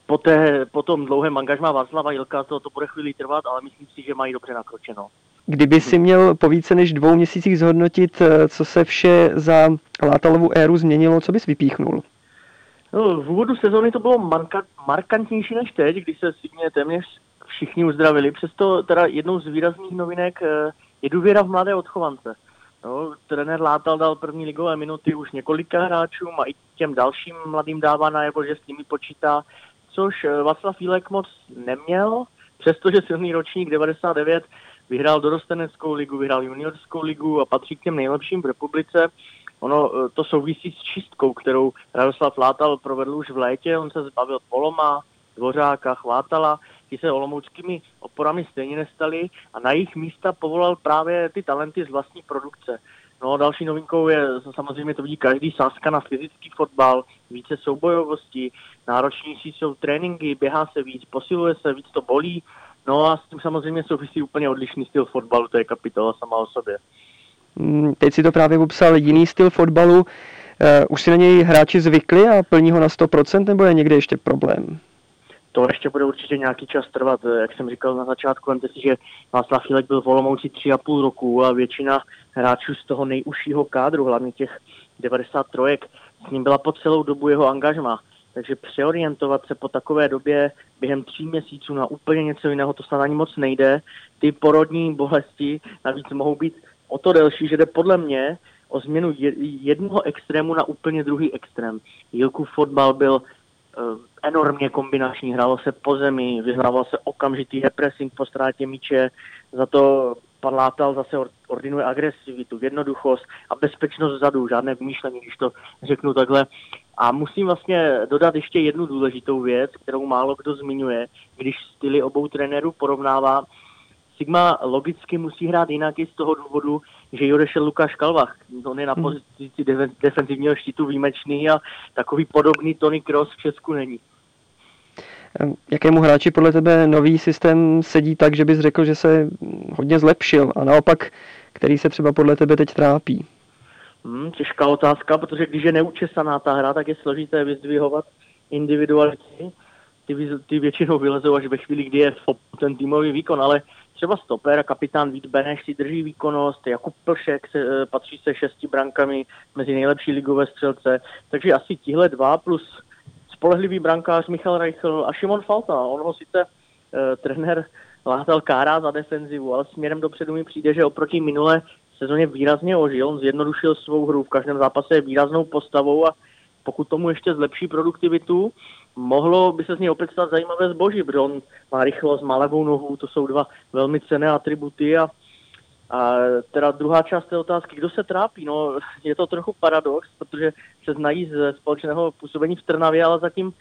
po, té, po tom dlouhém angažmá Václava Jilka to, to bude chvíli trvat, ale myslím si, že mají dobře nakročeno. Kdyby si měl po více než dvou měsících zhodnotit, eh, co se vše za Látalovu éru změnilo, co bys vypíchnul? No, v úvodu sezóny to bylo marka, markantnější než teď, kdy se Signě téměř všichni uzdravili. Přesto teda jednou z výrazných novinek eh, je důvěra v mladé odchovance. No, trenér Látal dal první ligové minuty už několika hráčům a i těm dalším mladým dává najevo, že s nimi počítá, což eh, Václav Fílek moc neměl, přestože silný ročník 99 vyhrál dorosteneckou ligu, vyhrál juniorskou ligu a patří k těm nejlepším v republice, Ono e, to souvisí s čistkou, kterou Radoslav Látal provedl už v létě. On se zbavil Poloma, Dvořáka, Chvátala, ti se olomouckými oporami stejně nestali a na jejich místa povolal právě ty talenty z vlastní produkce. No další novinkou je, samozřejmě to vidí každý, sázka na fyzický fotbal, více soubojovosti, náročnější jsou tréninky, běhá se víc, posiluje se, víc to bolí, no a s tím samozřejmě souvisí úplně odlišný styl fotbalu, to je kapitola sama o sobě. Mm, teď si to právě popsal jiný styl fotbalu. Uh, už si na něj hráči zvykli a plní ho na 100% nebo je někde ještě problém? To ještě bude určitě nějaký čas trvat. Jak jsem říkal na začátku, vemte si, že Václav Chilek byl v Olomouci tři a půl roku a většina hráčů z toho nejužšího kádru, hlavně těch 93, s ním byla po celou dobu jeho angažma. Takže přeorientovat se po takové době během tří měsíců na úplně něco jiného, to snad ani moc nejde. Ty porodní bolesti navíc mohou být o to delší, že jde podle mě o změnu jednoho extrému na úplně druhý extrém. Jilkův fotbal byl uh, enormně kombinační, hrálo se po zemi, vyhrával se okamžitý repressing po ztrátě míče, za to pan Látal zase ordinuje agresivitu, jednoduchost a bezpečnost vzadu, žádné vymýšlení, když to řeknu takhle. A musím vlastně dodat ještě jednu důležitou věc, kterou málo kdo zmiňuje, když styly obou trenérů porovnává. Sigma logicky musí hrát jinak i z toho důvodu, že ji odešel Lukáš Kalvach. On je na hmm. pozici defenzivního štítu výjimečný a takový podobný Tony Cross v Česku není. Jakému hráči podle tebe nový systém sedí tak, že bys řekl, že se hodně zlepšil a naopak, který se třeba podle tebe teď trápí? Hmm, těžká otázka, protože když je neučesaná ta hra, tak je složité vyzdvihovat individuality. Ty, ty většinou vylezou až ve chvíli, kdy je ten týmový výkon, ale třeba stoper kapitán Vít Beneš si drží výkonnost, Jakub Plšek se, eh, patří se šesti brankami mezi nejlepší ligové střelce, takže asi tihle dva plus spolehlivý brankář Michal Reichl a Šimon Falta. On ho sice uh, trenér látal kára za defenzivu, ale směrem dopředu mi přijde, že oproti minulé sezóně výrazně ožil. On zjednodušil svou hru, v každém zápase je výraznou postavou a pokud tomu ještě zlepší produktivitu, mohlo by se z něj opět stát zajímavé zboží, protože on má rychlost, má levou nohu, to jsou dva velmi cené atributy a a teda druhá část té otázky, kdo se trápí? No, je to trochu paradox, protože se znají ze společného působení v Trnavě, ale zatím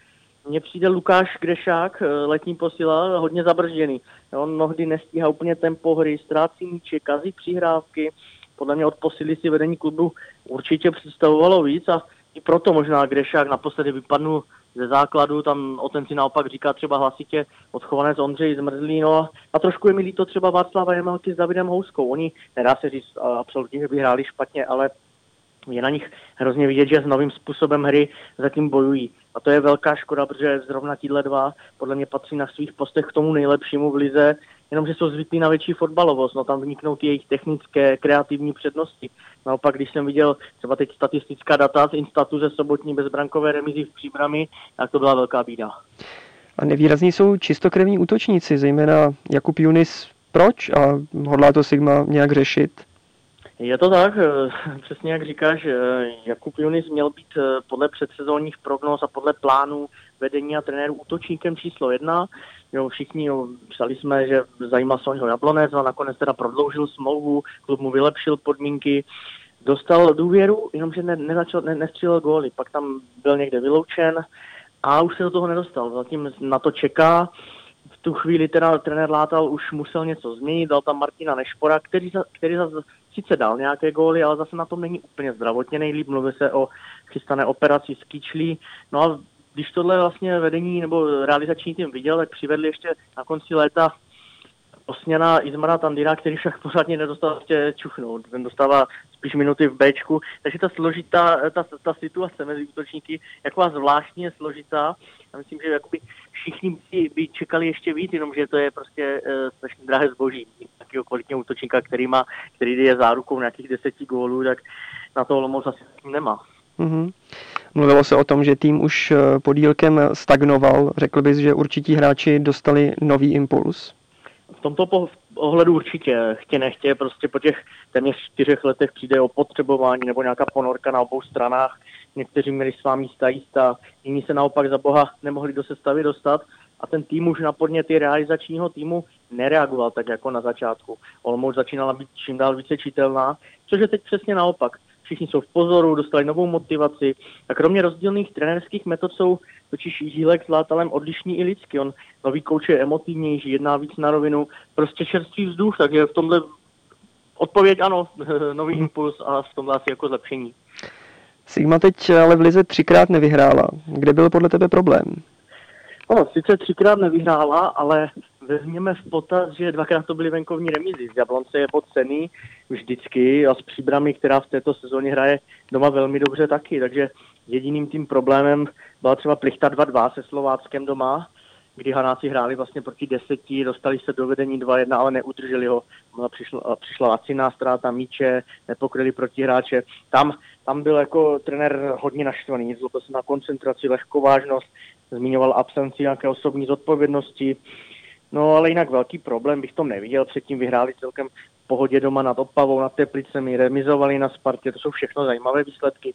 mně přijde Lukáš Grešák, eh, letní posila, hodně zabržděný. On mnohdy nestíhá úplně tempo hry, ztrácí míče, kazí přihrávky. Podle mě od posily si vedení klubu určitě představovalo víc a i proto možná Grešák naposledy vypadnul ze základu, tam o ten si naopak říká třeba hlasitě odchovanec Ondřej Zmrzlý, no a trošku je mi líto třeba Václava Jemelky s Davidem Houskou. Oni, nedá se říct absolutně, že by hráli špatně, ale je na nich hrozně vidět, že s novým způsobem hry zatím bojují. A to je velká škoda, protože zrovna tíhle dva podle mě patří na svých postech k tomu nejlepšímu v lize jenomže jsou zvyklí na větší fotbalovost, no tam vniknou ty jejich technické, kreativní přednosti. Naopak, když jsem viděl třeba teď statistická data z Instatu ze sobotní bezbrankové remizy v Příbrami, tak to byla velká bída. A nevýrazní jsou čistokrevní útočníci, zejména Jakub Junis. Proč a hodlá to Sigma nějak řešit? Je to tak, eh, přesně jak říkáš, eh, Jakub Junis měl být eh, podle předsezónních prognóz a podle plánů vedení a trenéru útočníkem číslo jedna. Jo, všichni jo, psali jsme, že zajímal se o něho Jablonec a nakonec teda prodloužil smlouvu, klub mu vylepšil podmínky, dostal důvěru, jenomže ne, nezačal, ne, nestřílel góly, pak tam byl někde vyloučen a už se do toho nedostal. Zatím na to čeká. V tu chvíli teda trenér Látal už musel něco změnit, dal tam Martina Nešpora, který, za, který za, sice dal nějaké góly, ale zase na tom není úplně zdravotně nejlíp. Mluví se o chystané operaci s Kýčlí. No a když tohle vlastně vedení nebo realizační tým viděl, tak přivedli ještě na konci léta Osněna Izmara Tandira, který však pořádně nedostal ještě čuchnout. Ten dostává spíš minuty v Bčku, takže ta složitá, ta, ta situace mezi útočníky jako zvláštně složitá. Já myslím, že jakoby všichni by čekali ještě víc, jenomže to je prostě uh, strašně drahé zboží. Takového kvalitního útočníka, který, má, který je zárukou nějakých deseti gólů, tak na to Olomouc asi nemá. Mm-hmm. Mluvilo se o tom, že tým už eh, podílkem stagnoval. Řekl bys, že určití hráči dostali nový impuls? V tomto ohledu určitě. Chtě nechtě, prostě po těch téměř čtyřech letech přijde o potřebování nebo nějaká ponorka na obou stranách. Někteří měli svá místa jistá, jiní se naopak za boha nemohli do sestavy dostat a ten tým už na podněty realizačního týmu nereagoval tak jako na začátku. Olomouc začínala být čím dál více čitelná, což je teď přesně naopak všichni jsou v pozoru, dostali novou motivaci. A kromě rozdílných trenérských metod jsou totiž Žílek s Látalem odlišný i lidsky. On nový kouč je emotivnější, jedná víc na rovinu, prostě čerstvý vzduch, takže v tomhle odpověď ano, nový impuls a v tomhle asi jako zlepšení. Sigma teď ale v Lize třikrát nevyhrála. Kde byl podle tebe problém? No, sice třikrát nevyhrála, ale vezměme v potaz, že dvakrát to byly venkovní remízy. Z Jablonce je pod ceny vždycky a s Příbrami, která v této sezóně hraje doma velmi dobře taky. Takže jediným tím problémem byla třeba Plichta 2-2 se Slováckem doma, kdy Hanáci hráli vlastně proti deseti, dostali se do vedení 2-1, ale neudrželi ho. Přišla, přišla laciná ztráta míče, nepokryli protihráče. Tam, tam byl jako trenér hodně naštvaný, zlobil se na koncentraci, lehkovážnost, zmiňoval absenci nějaké osobní zodpovědnosti. No ale jinak velký problém bych tom neviděl. Předtím vyhráli celkem v pohodě doma nad Opavou, nad Teplicemi, remizovali na Spartě, to jsou všechno zajímavé výsledky.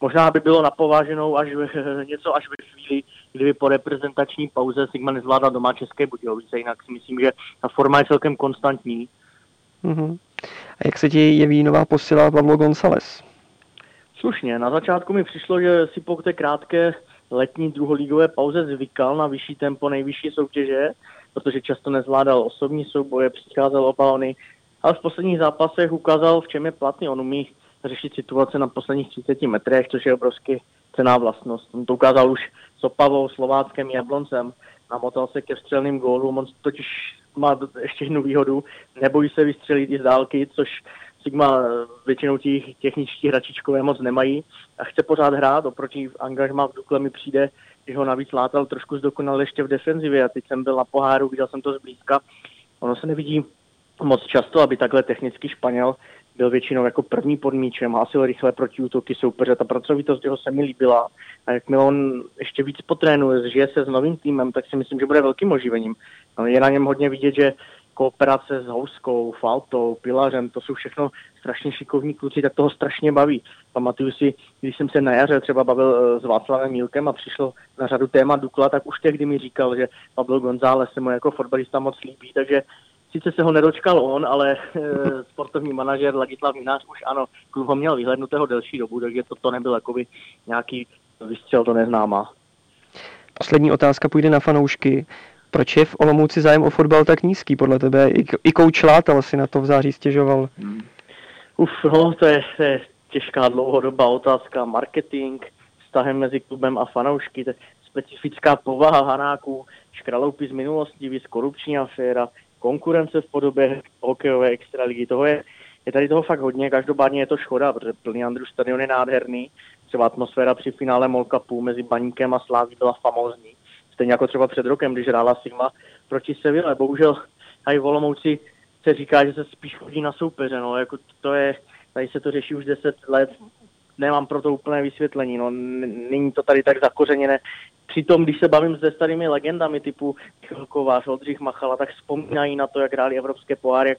Možná by bylo napováženou až v, něco až ve chvíli, kdyby po reprezentační pauze Sigma nezvládla doma České Budějovice, jinak si myslím, že ta forma je celkem konstantní. Uh-huh. A jak se ti jeví nová posila Pavlo González? Slušně, na začátku mi přišlo, že si po té krátké letní druholígové pauze zvykal na vyšší tempo nejvyšší soutěže, protože často nezvládal osobní souboje, přicházel o ale v posledních zápasech ukázal, v čem je platný. On umí řešit situace na posledních 30 metrech, což je obrovský cená vlastnost. On to ukázal už s Opavou, Slováckem, Jabloncem. Namotal se ke střelným gólům, on totiž má ještě jednu výhodu, nebojí se vystřelit i z dálky, což Sigma většinou těch techničtí hračičkové moc nemají a chce pořád hrát, oproti angažma v Dukle mi přijde, že ho navíc látal trošku zdokonal ještě v defenzivě a teď jsem byl na poháru, viděl jsem to zblízka. Ono se nevidí moc často, aby takhle technicky Španěl byl většinou jako první pod míčem, hasil rychle proti útoky soupeře. Ta pracovitost jeho se mi líbila. A jakmile on ještě víc potrénuje, žije se s novým týmem, tak si myslím, že bude velkým oživením. Je na něm hodně vidět, že kooperace s Houskou, Faltou, Pilařem, to jsou všechno strašně šikovní kluci, tak toho strašně baví. Pamatuju si, když jsem se na jaře třeba bavil eh, s Václavem Mílkem a přišlo na řadu téma Dukla, tak už tehdy mi říkal, že Pablo González se mu jako fotbalista moc líbí, takže sice se ho nedočkal on, ale e, sportovní manažer Ladislav Minář už ano, klub ho měl vyhlednutého delší dobu, takže to, to nebyl jakoby nějaký vystřel, to neznámá. Poslední otázka půjde na fanoušky. Proč je v Olomouci zájem o fotbal tak nízký podle tebe? I, i kouč Látal si na to v září stěžoval. Hmm. Uf, no, to je, to je těžká dlouhodobá otázka. Marketing, vztahem mezi klubem a fanoušky, specifická povaha Hanáků, škraloupy z minulosti, víc korupční aféra, konkurence v podobě hokejové extraligy. Toho je, je tady toho fakt hodně, každopádně je to škoda, protože plný Andrew stadion je nádherný. Třeba atmosféra při finále Molkapu mezi Baníkem a Sláví byla famózní. Stejně jako třeba před rokem, když hrála Sigma proti Seville. Bohužel tady v Olomouci se říká, že se spíš chodí na soupeře. No, jako to je, tady se to řeší už 10 let, nemám pro to úplné vysvětlení. No, není to tady tak zakořeněné. Přitom, když se bavím se starými legendami typu Kovář, Oldřich Machala, tak vzpomínají na to, jak hráli evropské poháry, jak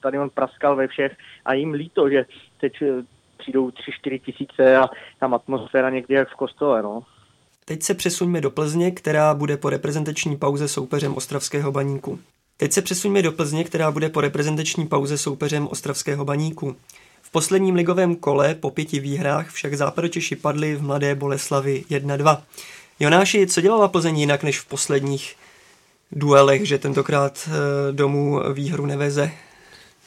tady on praskal ve všech a jim líto, že teď eh, přijdou 3-4 tisíce a tam atmosféra někdy jak v kostele. No. Teď se přesuňme do Plzně, která bude po reprezentační pauze soupeřem Ostravského baníku. Teď se přesuňme do Plzně, která bude po reprezentační pauze soupeřem Ostravského baníku. V posledním ligovém kole po pěti výhrách však západočeši padli v Mladé Boleslavi 1-2. Jonáši, co dělala Plzeň jinak než v posledních duelech, že tentokrát eh, domů výhru neveze?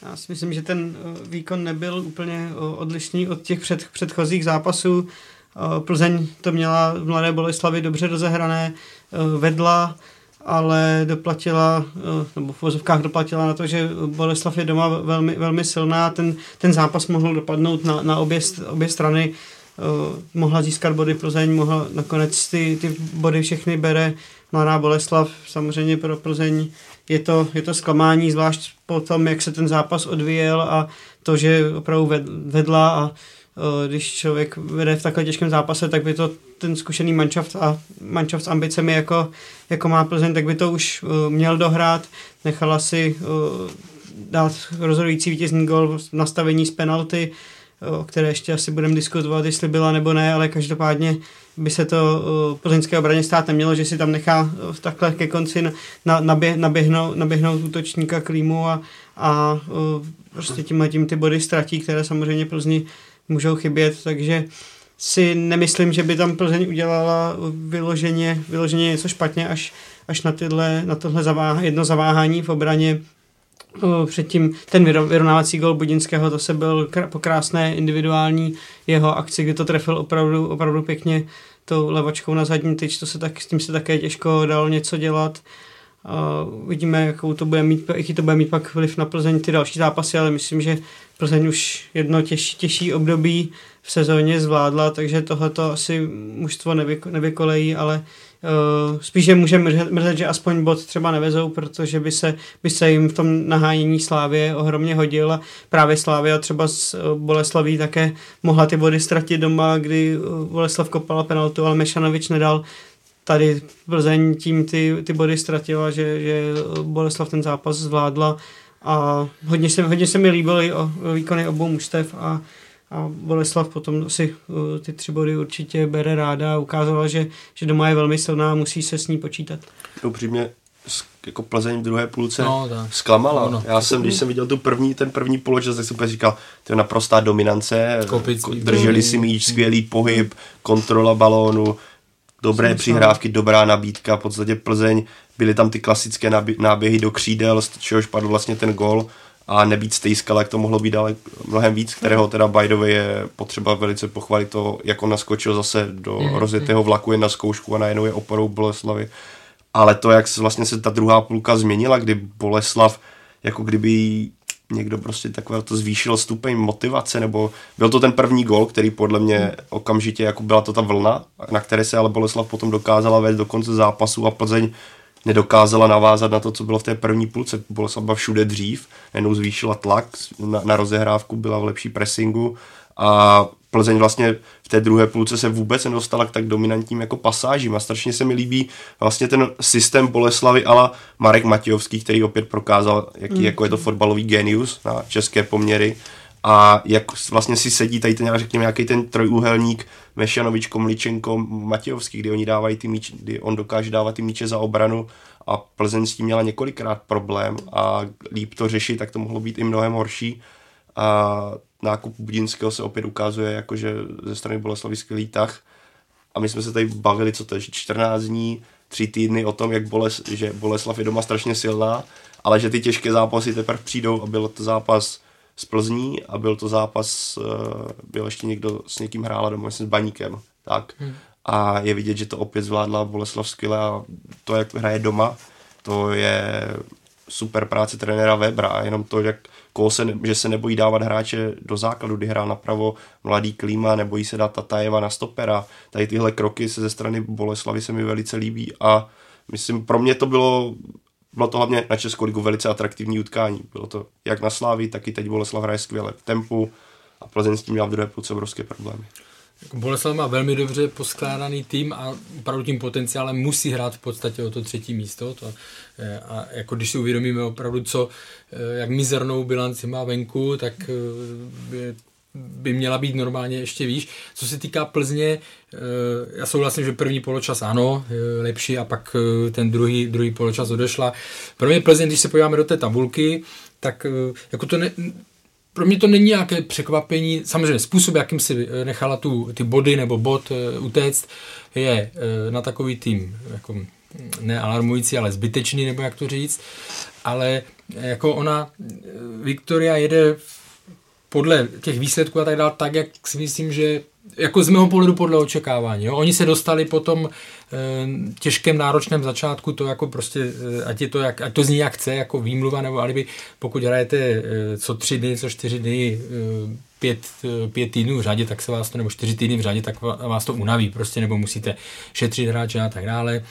Já si myslím, že ten eh, výkon nebyl úplně eh, odlišný od těch před, předchozích zápasů. Plzeň to měla v Mladé Boleslavi dobře rozehrané, vedla, ale doplatila, nebo v vozovkách doplatila na to, že Boleslav je doma velmi, velmi silná. Ten, ten zápas mohl dopadnout na, na obě, obě strany. Mohla získat body Plzeň, mohla nakonec ty, ty body všechny bere Mladá Boleslav. Samozřejmě pro Plzeň je to, je to zklamání, zvlášť po tom, jak se ten zápas odvíjel a to, že opravdu vedla a když člověk vede v takhle těžkém zápase, tak by to ten zkušený manšaft a manšaft s ambicemi jako, jako má Plzeň, tak by to už uh, měl dohrát. Nechala si uh, dát rozhodující vítězný gol v nastavení z penalty, o které ještě asi budeme diskutovat, jestli byla nebo ne, ale každopádně by se to plzeňské obraně stát nemělo, že si tam nechá uh, takhle ke konci na, nabě, naběhnout, naběhnout útočníka Klímu a, a prostě tím tím ty body ztratí, které samozřejmě Plzni můžou chybět, takže si nemyslím, že by tam Plzeň udělala vyloženě, vyloženě něco špatně, až, až na, tyhle, na tohle zaváha, jedno zaváhání v obraně předtím ten vyrovnávací gol Budinského, to se byl po krásné individuální jeho akci, kdy to trefil opravdu, opravdu pěkně tou levačkou na zadní tyč, to se tak, s tím se také těžko dalo něco dělat. Vidíme, jakou to bude mít, jaký to bude mít pak vliv na Plzeň ty další zápasy, ale myslím, že Plzeň už jedno těžší, těžší období v sezóně zvládla, takže tohleto asi mužstvo nevykolejí, ale Uh, spíše může mrzet, mrzet, že aspoň bod třeba nevezou, protože by se, by se jim v tom nahánění Slávě ohromně hodil a právě Slávia třeba s uh, Boleslaví také mohla ty body ztratit doma, kdy uh, Boleslav kopala penaltu, ale Mešanovič nedal. Tady Plzeň tím ty, ty body ztratila, že, že Boleslav ten zápas zvládla a hodně se, hodně se mi líbily výkony obou mužstev a a Boleslav potom si uh, ty tři body určitě bere ráda a ukázala, že, že doma je velmi silná a musí se s ní počítat. Upřímně jako Plzeň v druhé půlce no, zklamala. No, no. Já jsem, když jsem viděl tu první, ten první poločas, tak jsem úplně říkal, to je naprostá dominance, Kopický. drželi si míč, skvělý pohyb, kontrola balónu, dobré jsem přihrávky, dobrá nabídka, v podstatě Plzeň, byly tam ty klasické náběhy do křídel, z čehož padl vlastně ten gol a nebýt Stejskala, jak to mohlo být ale mnohem víc, kterého teda by the way je potřeba velice pochválit to, jak on naskočil zase do mm, rozjetého vlaku jen na zkoušku a najednou je oporou Boleslavy. Ale to, jak se vlastně se ta druhá půlka změnila, kdy Boleslav jako kdyby někdo prostě takové to zvýšil stupeň motivace, nebo byl to ten první gol, který podle mě okamžitě jako byla to ta vlna, na které se ale Boleslav potom dokázala vést do konce zápasu a Plzeň nedokázala navázat na to, co bylo v té první půlce. Bylo sama všude dřív, jenom zvýšila tlak na, na rozehrávku, byla v lepší pressingu a Plzeň vlastně v té druhé půlce se vůbec nedostala k tak dominantním jako pasážím a strašně se mi líbí vlastně ten systém Boleslavy ala Marek Matějovský, který opět prokázal, jaký mm. jako je to fotbalový genius na české poměry a jak vlastně si sedí tady ten, řekněme, nějaký ten trojúhelník Mešanovič, Komličenko, Matějovský, kdy oni dávají ty míče, kdy on dokáže dávat ty míče za obranu a Plzeň s tím měla několikrát problém a líp to řešit, tak to mohlo být i mnohem horší. A nákup Budinského se opět ukazuje, jakože ze strany Boleslavy skvělý tah. A my jsme se tady bavili, co to je, 14 dní, tři týdny o tom, jak Boles, že Boleslav je doma strašně silná, ale že ty těžké zápasy teprve přijdou a byl to zápas z Plzní a byl to zápas, eh, byl ještě někdo s někým hrál doma, myslím s Baníkem, tak. Hmm. A je vidět, že to opět zvládla Boleslav skvěle a to, jak hraje doma, to je super práce trenéra Webra a jenom to, jak se, že se nebojí dávat hráče do základu, kdy hrál napravo mladý Klíma, nebojí se dát Tatajeva na stopera. Tady tyhle kroky se ze strany Boleslavy se mi velice líbí a myslím, pro mě to bylo bylo to hlavně na Českou ligu velice atraktivní utkání. Bylo to jak na Slávii, tak i teď Boleslav hraje skvěle v tempu a Plzeň s tím měla v druhé půlce obrovské problémy. Jako Boleslav má velmi dobře poskládaný tým a opravdu tím potenciálem musí hrát v podstatě o to třetí místo. To, eh, a jako když si uvědomíme opravdu, co, eh, jak mizernou bilanci má venku, tak eh, by měla být normálně ještě výš. Co se týká Plzně, já souhlasím, že první poločas ano, lepší a pak ten druhý, druhý poločas odešla. Pro mě Plzeň, když se podíváme do té tabulky, tak jako to ne, pro mě to není nějaké překvapení. Samozřejmě způsob, jakým si nechala tu, ty body nebo bod utéct, je na takový tým jako nealarmující, ale zbytečný, nebo jak to říct. Ale jako ona, Viktoria jede podle těch výsledků a tak dále, tak jak si myslím, že jako z mého pohledu podle očekávání. Jo. Oni se dostali po tom e, těžkém náročném začátku, to jako prostě, e, ať, je to, jak, ať to zní jak chce, jako výmluva nebo alibi, pokud hrajete e, co tři dny, co čtyři dny, e, pět, e, pět týdnů v řadě, tak se vás to, nebo čtyři týdny v řadě, tak vás to unaví prostě, nebo musíte šetřit hráče a tak dále.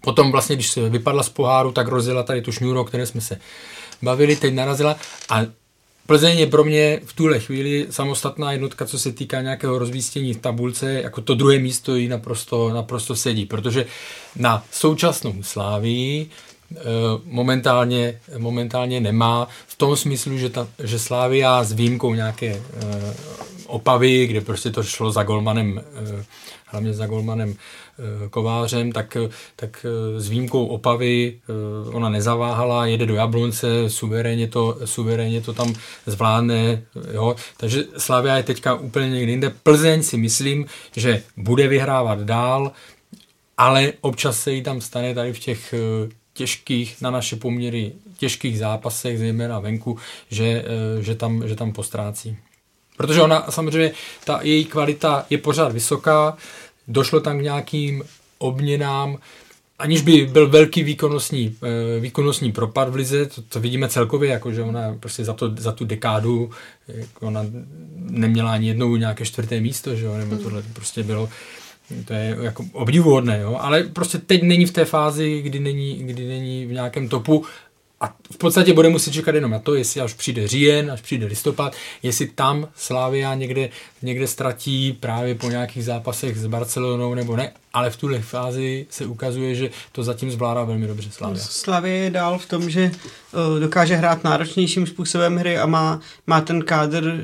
Potom vlastně, když se vypadla z poháru, tak rozjela tady tu šňůru, o které jsme se bavili, teď narazila a Plzeň je pro mě v tuhle chvíli samostatná jednotka, co se týká nějakého rozvístění v tabulce, jako to druhé místo jí naprosto, naprosto sedí, protože na současnou Slávii momentálně, momentálně nemá v tom smyslu, že, ta, že Slávia s výjimkou nějaké eh, Opavy, kde prostě to šlo za golmanem, eh, hlavně za golmanem eh, Kovářem, tak, tak s výjimkou Opavy ona nezaváhala, jede do Jablonce, suverénně to, suverénně to tam zvládne, jo. takže Slavia je teďka úplně někde jinde. Plzeň si myslím, že bude vyhrávat dál, ale občas se jí tam stane tady v těch těžkých, na naše poměry těžkých zápasech, zejména venku, že, že, tam, že tam postrácí. Protože ona samozřejmě, ta její kvalita je pořád vysoká, došlo tam k nějakým obměnám, aniž by byl velký výkonnostní, eh, výkonnostní propad v lize, to, to vidíme celkově, jako že ona prostě za, to, za tu dekádu, jako ona neměla ani jednou nějaké čtvrté místo, že jo, nebo tohle prostě bylo, to je jako obdivuhodné, jo, ale prostě teď není v té fázi, kdy není, kdy není v nějakém topu. A v podstatě bude muset čekat jenom na to, jestli až přijde říjen, až přijde listopad, jestli tam Slávia někde, někde ztratí právě po nějakých zápasech s Barcelonou nebo ne, ale v tuhle fázi se ukazuje, že to zatím zvládá velmi dobře Slávia. Slávia je dál v tom, že uh, dokáže hrát náročnějším způsobem hry a má, má ten kádr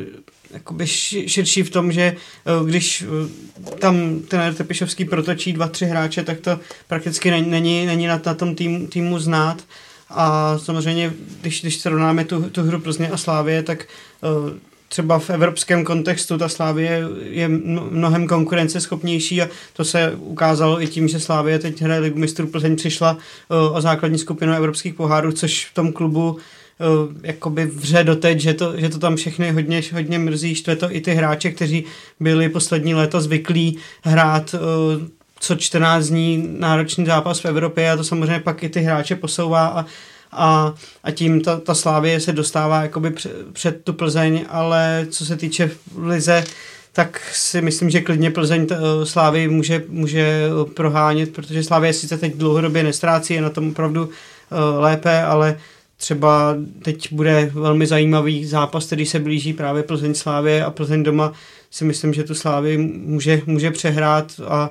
jakoby širší v tom, že uh, když uh, tam ten Tepišovský protočí dva, tři hráče, tak to prakticky není, není, na, na tom tým, týmu znát. A samozřejmě, když, když srovnáme tu, tu hru Plzně a Slávě, tak uh, třeba v evropském kontextu ta Slávě je mnohem konkurenceschopnější a to se ukázalo i tím, že Slávě teď hraje Ligu mistrů Plzeň přišla o základní skupinu evropských pohárů, což v tom klubu uh, jakoby vře doteď, že to, že to tam všechny hodně, hodně mrzí, štve to i ty hráče, kteří byli poslední léta zvyklí hrát uh, co 14 dní náročný zápas v Evropě a to samozřejmě pak i ty hráče posouvá a, a, a tím ta, ta Slávie se dostává jakoby před, před tu Plzeň, ale co se týče Lize, tak si myslím, že klidně Plzeň uh, Slávy může, může prohánět, protože Slávě sice teď dlouhodobě nestrácí, je na tom opravdu uh, lépe, ale třeba teď bude velmi zajímavý zápas, který se blíží právě Plzeň Slávě a Plzeň doma. Si myslím, že tu Slávy může, může přehrát a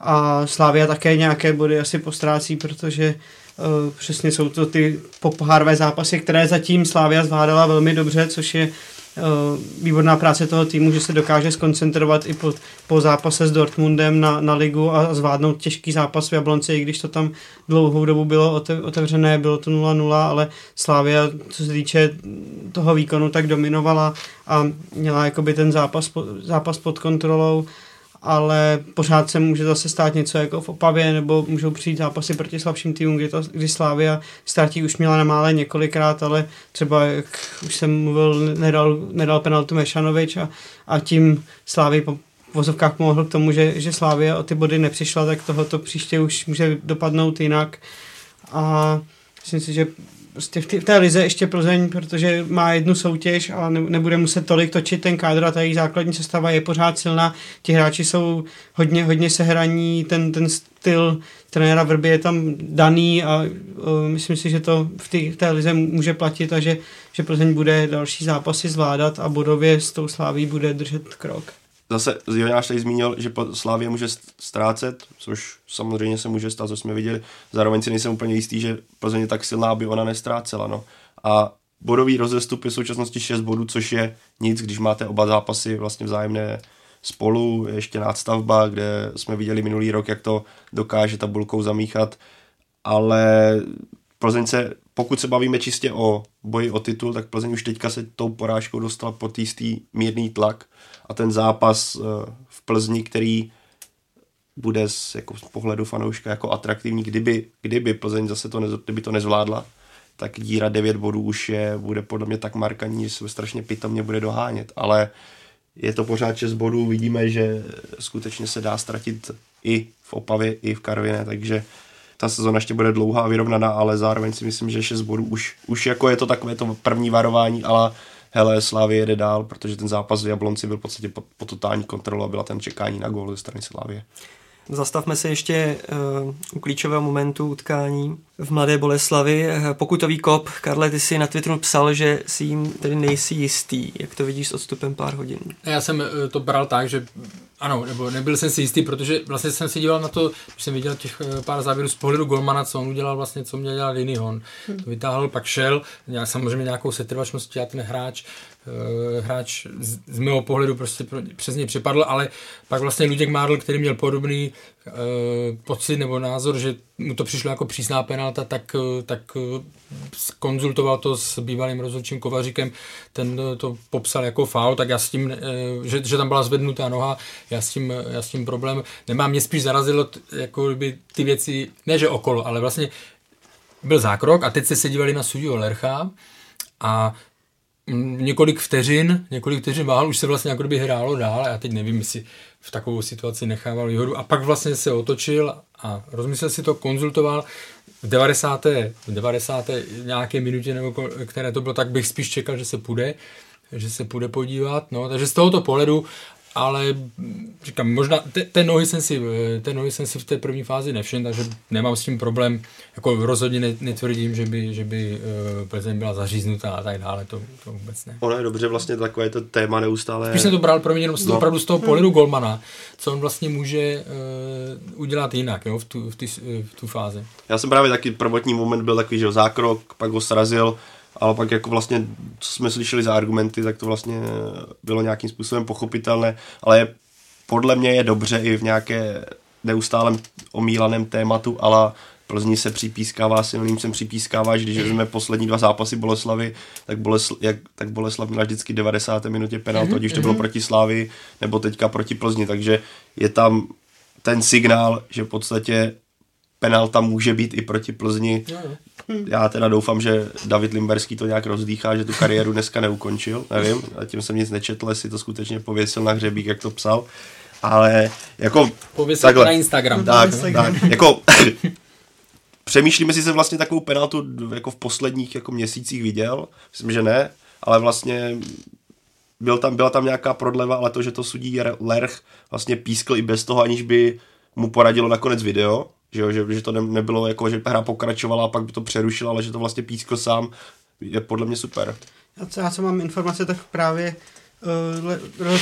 a Slávia také nějaké body asi postrácí, protože uh, přesně jsou to ty pophárové zápasy, které zatím Slávia zvládala velmi dobře, což je výborná práce toho týmu, že se dokáže skoncentrovat i po, po zápase s Dortmundem na, na ligu a zvládnout těžký zápas v Jablonci, i když to tam dlouhou dobu bylo otevřené, bylo to 0-0, ale Slávia, co se týče toho výkonu, tak dominovala a měla jakoby ten zápas, zápas pod kontrolou ale pořád se může zase stát něco jako v Opavě, nebo můžou přijít zápasy proti slabším týmům, kdy, to, kdy Slávia ztratí už měla na mále několikrát, ale třeba, jak už jsem mluvil, nedal, nedal penaltu Mešanovič a, a tím Slávy po vozovkách mohl k tomu, že, že Slávia o ty body nepřišla, tak tohoto příště už může dopadnout jinak. A myslím si, že prostě v, v té lize ještě Plzeň, protože má jednu soutěž a ne, nebude muset tolik točit ten kádr a ta její základní sestava je pořád silná. Ti hráči jsou hodně, hodně sehraní, ten, ten styl trenéra Vrby je tam daný a uh, myslím si, že to v, tý, v té lize může platit a že, že Plzeň bude další zápasy zvládat a bodově s tou sláví bude držet krok zase Jonáš tady zmínil, že Slávě může ztrácet, což samozřejmě se může stát, co jsme viděli. Zároveň si nejsem úplně jistý, že Plzeň je tak silná, aby ona nestrácela. No. A bodový rozestup je v současnosti 6 bodů, což je nic, když máte oba zápasy vlastně vzájemné spolu, ještě nadstavba, kde jsme viděli minulý rok, jak to dokáže tabulkou zamíchat, ale Plzeň se, pokud se bavíme čistě o boji o titul, tak Plzeň už teďka se tou porážkou dostala pod jistý mírný tlak a ten zápas eh, v Plzni, který bude z, jako z pohledu fanouška jako atraktivní, kdyby, kdyby Plzeň zase to, ne, kdyby to nezvládla, tak díra 9 bodů už je, bude podle mě tak markantní, že se strašně pitomně bude dohánět, ale je to pořád 6 bodů, vidíme, že skutečně se dá ztratit i v Opavě, i v Karviné, takže ta sezona ještě bude dlouhá a vyrovnaná, ale zároveň si myslím, že 6 bodů už, už jako je to takové to první varování, ale hele, Slávě jede dál, protože ten zápas v Jablonci byl v podstatě po, po totální kontrolu a byla tam čekání na gól ze strany Slávě. Zastavme se ještě uh, u klíčového momentu utkání v Mladé Boleslavi. Uh, pokutový kop, Karle, ty si na Twitteru psal, že si jim tedy nejsi jistý. Jak to vidíš s odstupem pár hodin? Já jsem uh, to bral tak, že ano, nebo nebyl jsem si jistý, protože vlastně jsem si díval na to, když jsem viděl těch pár závěrů z pohledu Golmana, co on udělal vlastně, co měl dělat jiný on. Hmm. To vytáhl, pak šel, nějak, samozřejmě nějakou setrvačností a ten hráč hráč z, mého pohledu prostě pro, přes něj připadl, ale pak vlastně Luděk Mádl, který měl podobný uh, pocit nebo názor, že mu to přišlo jako přísná penalta, tak, uh, tak konzultoval to s bývalým rozhodčím Kovaříkem, ten to popsal jako faul, tak já s tím, že, že tam byla zvednutá noha, já s tím, já s tím problém nemám. Mě spíš zarazilo t, jako by ty věci, ne že okolo, ale vlastně byl zákrok a teď se dívali na Sudio Lercha a několik vteřin, několik vteřin váhal, už se vlastně jako by hrálo dál já teď nevím, jestli v takovou situaci nechával výhodu a pak vlastně se otočil a rozmyslel si to, konzultoval v 90. V 90. nějaké minutě, nebo které to bylo, tak bych spíš čekal, že se půjde, že se půjde podívat, no, takže z tohoto pohledu ale říkám, možná te, té, nohy jsem si, té nohy jsem si v té první fázi nevšiml, takže nemám s tím problém, jako rozhodně netvrdím, že by, že by uh, Plzeň byla zaříznutá a tak dále, to, to vůbec ne. Ono je dobře vlastně takové to téma neustále. Spíš jsem to bral pro mě jenom z, no. opravdu z toho pohledu Golmana, co on vlastně může uh, udělat jinak jo, v, tu, v, ty, v tu fázi. Já jsem právě taky prvotní moment byl takový, že zákrok, pak ho srazil, ale pak jako vlastně, co jsme slyšeli za argumenty, tak to vlastně bylo nějakým způsobem pochopitelné, ale podle mě je dobře i v nějaké neustálem omílaném tématu, ale Plzni se připískává, silným sem připískává, že když vezmeme poslední dva zápasy Boleslavy, tak, Bolesl, jak, tak Boleslav měla vždycky 90. minutě penaltu, ať už to bylo mhm. proti Slávy nebo teďka proti Plzni, takže je tam ten signál, že v podstatě penalta může být i proti Plzni. Já teda doufám, že David Limberský to nějak rozdýchá, že tu kariéru dneska neukončil, nevím, tím jsem nic nečetl, jestli to skutečně pověsil na hřebík, jak to psal, ale jako... Pověsil takhle, na Instagram. Tak, tak, jako... přemýšlíme si se vlastně takovou penaltu jako v posledních jako měsících viděl, myslím, že ne, ale vlastně byl tam, byla tam nějaká prodleva, ale to, že to sudí Lerch vlastně pískl i bez toho, aniž by mu poradilo nakonec video, že, jo, že, že to ne, nebylo jako, že hra pokračovala a pak by to přerušila, ale že to vlastně pískl sám, je podle mě super. Já co, já co mám informace, tak právě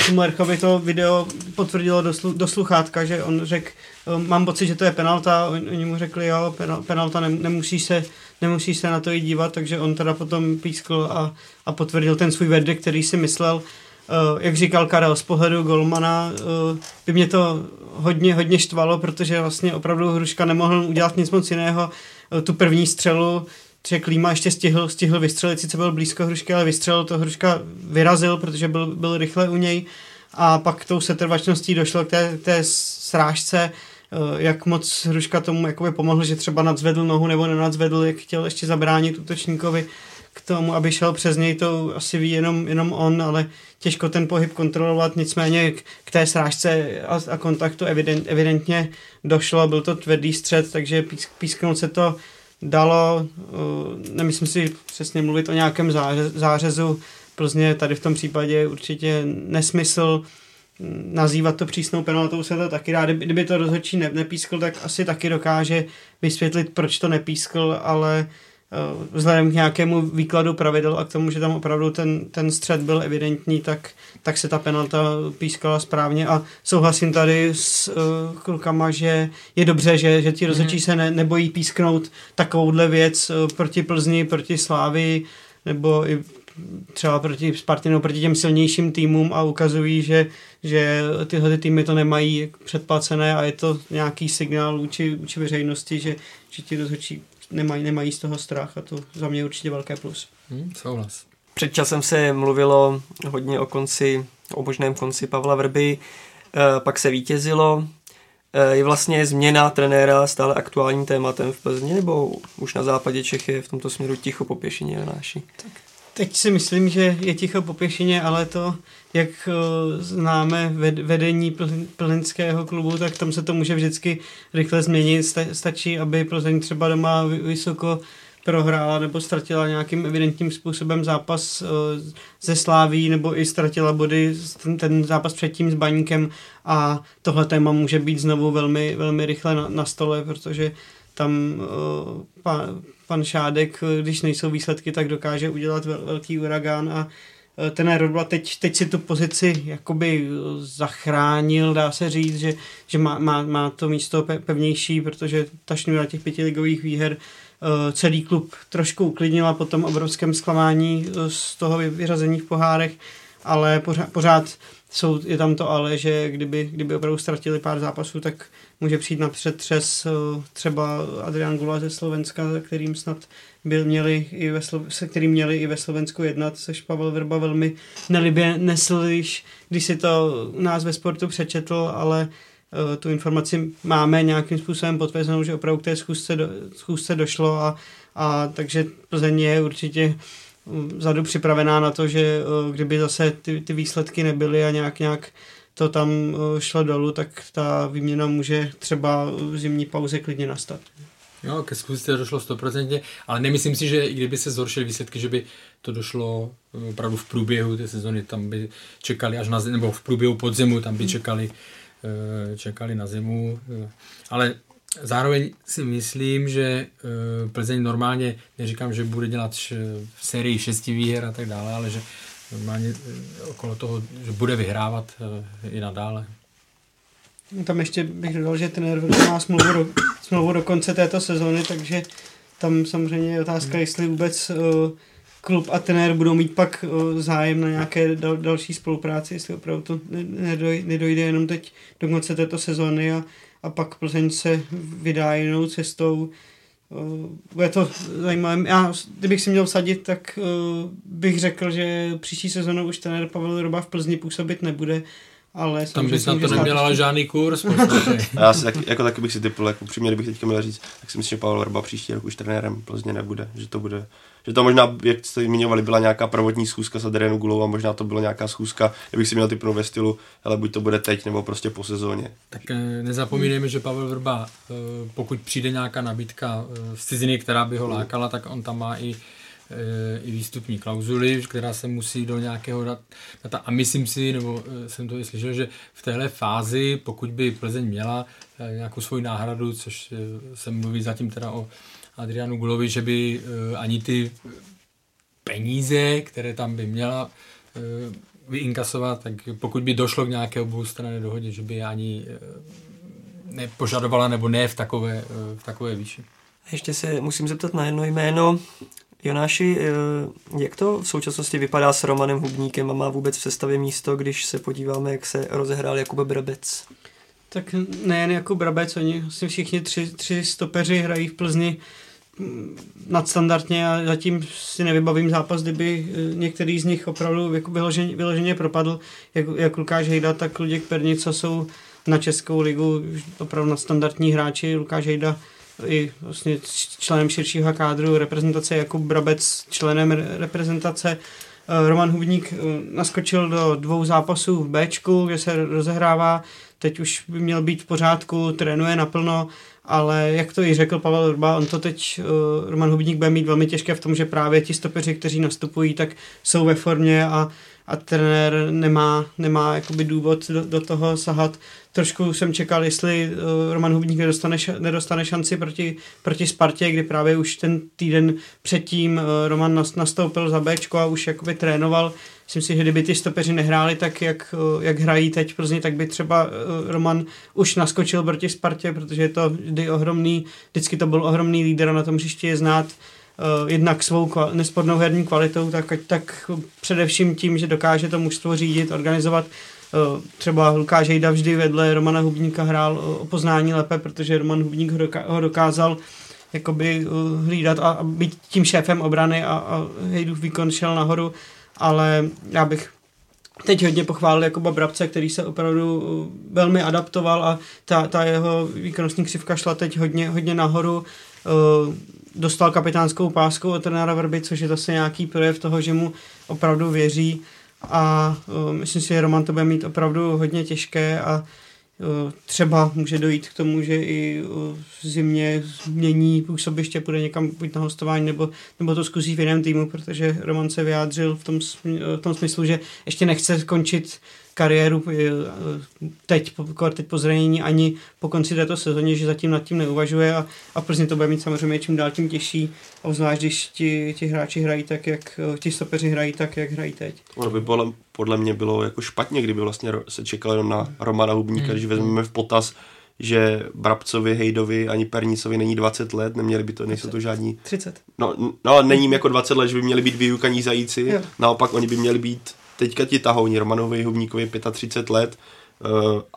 uh, Lerchovi to video potvrdilo do, slu, do sluchátka, že on řekl, uh, mám pocit, že to je penalta, On, oni mu řekli, jo, penal, penalta, ne, nemusíš, se, nemusíš se na to jít dívat, takže on teda potom pískl a, a potvrdil ten svůj verdikt, který si myslel, jak říkal Karel, z pohledu Golmana uh, by mě to hodně, hodně štvalo, protože vlastně opravdu Hruška nemohl udělat nic moc jiného. Uh, tu první střelu, že Klíma ještě stihl, stihl vystřelit, sice byl blízko Hrušky, ale vystřelil to Hruška vyrazil, protože byl, byl rychle u něj a pak tou setrvačností došlo k té, té srážce, jak moc Hruška tomu jakoby pomohl, že třeba nadzvedl nohu nebo nenadzvedl, jak chtěl ještě zabránit útočníkovi k tomu, aby šel přes něj, to asi ví jenom, jenom on, ale těžko ten pohyb kontrolovat, nicméně k, k té srážce a, a kontaktu evident, evidentně došlo, byl to tvrdý střed, takže písk, písknout se to dalo, uh, nemyslím si přesně mluvit o nějakém záře, zářezu, Plzně tady v tom případě určitě nesmysl, nazývat to přísnou penaltou se to taky rád. Kdyby to rozhodčí ne, nepískl, tak asi taky dokáže vysvětlit, proč to nepískl, ale vzhledem k nějakému výkladu pravidel a k tomu, že tam opravdu ten, ten střed byl evidentní, tak, tak se ta penalta pískala správně a souhlasím tady s uh, klukama, že je dobře, že, že ti mhm. rozhodčí mm-hmm. se ne, nebojí písknout takovouhle věc uh, proti Plzni, proti Slávy nebo i třeba proti Spartinu, proti těm silnějším týmům a ukazují, že, že tyhle ty týmy to nemají předplacené a je to nějaký signál vůči, vůči veřejnosti, že, že ti rozhodčí nemají, nemají z toho strach a to za mě určitě velké plus. Hmm, souhlas. Před časem se mluvilo hodně o konci, o možném konci Pavla Vrby, e, pak se vítězilo. E, je vlastně změna trenéra stále aktuálním tématem v Plzni, nebo už na západě Čech je v tomto směru ticho po pěšině Jonáši? Tak teď si myslím, že je ticho po pěšině, ale to jak uh, známe vedení plzeňského klubu, tak tam se to může vždycky rychle změnit. Stačí, aby Plzeň třeba doma vysoko prohrála nebo ztratila nějakým evidentním způsobem zápas uh, ze Sláví nebo i ztratila body ten, ten zápas předtím s Baníkem a tohle téma může být znovu velmi, velmi rychle na, na stole, protože tam uh, pan Šádek, když nejsou výsledky, tak dokáže udělat vel, velký uragán a Eh, ten Rodba teď, teď si tu pozici jakoby zachránil, dá se říct, že, že má, má, má to místo pevnější, protože ta šňůra těch pětiligových výher celý klub trošku uklidnila po tom obrovském zklamání z toho vyřazení v pohárech, ale pořád, pořád jsou, je tam to ale, že kdyby, kdyby opravdu ztratili pár zápasů, tak může přijít napřed třes třeba Adrian Gula ze Slovenska, kterým snad byl, měli i ve Slo- se kterým měli i ve Slovensku jednat, což Pavel Vrba velmi nelibě nesl, když, když si to u nás ve sportu přečetl, ale uh, tu informaci máme nějakým způsobem potvrzenou, že opravdu k té schůzce, do, schůzce došlo a, a takže Plzeň je určitě vzadu připravená na to, že uh, kdyby zase ty, ty výsledky nebyly a nějak nějak to tam uh, šlo dolů, tak ta výměna může třeba v zimní pauze klidně nastat. Jo, ke zkusce došlo 100%, ale nemyslím si, že i kdyby se zhoršily výsledky, že by to došlo eh, opravdu v průběhu té sezony, tam by čekali až na zimu, nebo v průběhu podzimu, tam by hmm. čekali, eh, čekali na zimu. Eh, ale zároveň si myslím, že Plzeň normálně, neříkám, že bude dělat v sérii šesti výher a tak dále, ale že normálně okolo toho, že bude vyhrávat i nadále. Tam ještě bych dodal, že trenér má smlouvu do, smlouvu do konce této sezóny, takže tam samozřejmě je otázka, hmm. jestli vůbec uh, klub a trenér budou mít pak zájem na nějaké dal, další spolupráci, jestli opravdu to nedoj, nedojde jenom teď do konce této sezóny a, a pak Plzeň se vydá jinou cestou. Uh, bude to zajímavé. Já, kdybych si měl vsadit, tak uh, bych řekl, že příští sezónu už trenér Pavel Roba v Plzni působit nebude ale tam bys na to neměl ale žádný kurz. já si taky, jako taky bych si typl, jako přímě, kdybych teďka měl říct, tak si myslím, že Pavel Verba příští rok už trenérem Plzně nebude, že to bude, že to možná, jak jste zmiňovali, byla nějaká prvotní schůzka s Adrianou Gulou a možná to byla nějaká schůzka, kdybych si měl typnout ve stylu, ale buď to bude teď, nebo prostě po sezóně. Tak eh, nezapomínejme, že Pavel Vrba, eh, pokud přijde nějaká nabídka eh, z ciziny, která by ho lákala, tak on tam má i i výstupní klauzuly, která se musí do nějakého data. A myslím si, nebo jsem to i slyšel, že v téhle fázi, pokud by Plzeň měla nějakou svoji náhradu, což se mluví zatím teda o Adrianu Gulovi, že by ani ty peníze, které tam by měla vyinkasovat, tak pokud by došlo k nějaké oboustranné dohodě, že by ani nepožadovala nebo ne v takové, v takové výši. Ještě se musím zeptat na jedno jméno. Jonáši, eh, jak to v současnosti vypadá s Romanem Hubníkem a má vůbec v sestavě místo, když se podíváme, jak se rozehrál Jakub Brabec? Tak nejen jako Brabec, oni vlastně všichni tři, tři stopeři hrají v Plzni nadstandardně a zatím si nevybavím zápas, kdyby eh, některý z nich opravdu jako vyloženě, vyloženě propadl, jak, jak Lukáš Hejda, tak Luděk Pernica jsou na Českou ligu opravdu nadstandardní hráči. Lukáš Hejda i vlastně členem širšího kádru reprezentace, Jakub Brabec členem reprezentace. Eh, Roman Hubník eh, naskočil do dvou zápasů v Bčku, kde se rozehrává, teď už by měl být v pořádku, trénuje naplno, ale jak to i řekl Pavel Urba, on to teď, uh, Roman Hubník bude mít velmi těžké v tom, že právě ti stopeři, kteří nastupují, tak jsou ve formě a a trenér nemá, nemá jakoby důvod do, do toho sahat. Trošku jsem čekal, jestli uh, Roman Hubník nedostane, nedostane šanci proti, proti Spartě, kdy právě už ten týden předtím uh, Roman nastoupil za Bčko a už jakoby trénoval. Myslím si, že kdyby ty stopeři nehráli tak, jak, jak hrají teď Plzni, tak by třeba uh, Roman už naskočil proti Spartě, protože je to vždy ohromný, vždycky to byl ohromný líder a na tom příště je znát uh, jednak svou nespornou herní kvalitou, tak, tak především tím, že dokáže to mužstvo řídit, organizovat. Uh, třeba Lukáš Hejda vždy vedle Romana Hubníka hrál o poznání lépe, protože Roman Hubník ho, doká- ho dokázal jakoby hlídat a, a být tím šéfem obrany a, a Hejdův výkon šel nahoru, ale já bych teď hodně pochválil Jakuba Brabce, který se opravdu velmi adaptoval a ta, ta jeho výkonnostní křivka šla teď hodně, hodně nahoru. Uh, dostal kapitánskou pásku od trenéra Vrby, což je zase nějaký projev toho, že mu opravdu věří a uh, myslím si, že Roman to bude mít opravdu hodně těžké a uh, třeba může dojít k tomu, že i uh, v zimě změní působiště, půjde někam buď na hostování, nebo, nebo to zkusí v jiném týmu, protože Roman se vyjádřil v tom, v tom smyslu, že ještě nechce skončit kariéru eh, teď, teď po zranění ani po konci této sezóně, že zatím nad tím neuvažuje a, a Plzni to bude mít samozřejmě čím dál tím těžší, a zvlášť když ti, ti hráči hrají tak, jak eh, ti stopeři hrají tak, jak hrají teď. Ono by podle, podle mě bylo jako špatně, kdyby vlastně se čekalo na Romana Hubníka, hmm. když vezmeme v potaz, že Brabcovi, Hejdovi ani Pernicovi není 20 let, neměli by to, nejsou to žádní... 30. No, no není jim jako 20 let, že by měli být vyukaní zajíci, Jo. naopak oni by měli být teďka ti tahouni, Romanovi Hubníkovi 35 let, eh,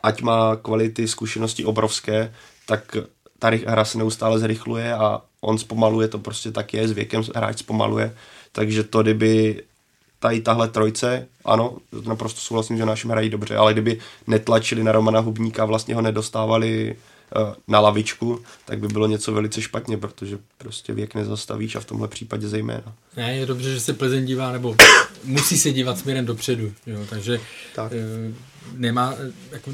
ať má kvality, zkušenosti obrovské, tak ta hra se neustále zrychluje a on zpomaluje, to prostě tak je, s věkem hráč zpomaluje, takže to kdyby tady tahle trojce, ano, naprosto souhlasím, že našim hrají dobře, ale kdyby netlačili na Romana Hubníka, vlastně ho nedostávali na lavičku, tak by bylo něco velice špatně, protože prostě věk nezastavíš a v tomhle případě zejména. Ne, je dobře, že se Plzeň dívá, nebo musí se dívat směrem dopředu, jo, takže Tak. eh, nemá, eh, jako,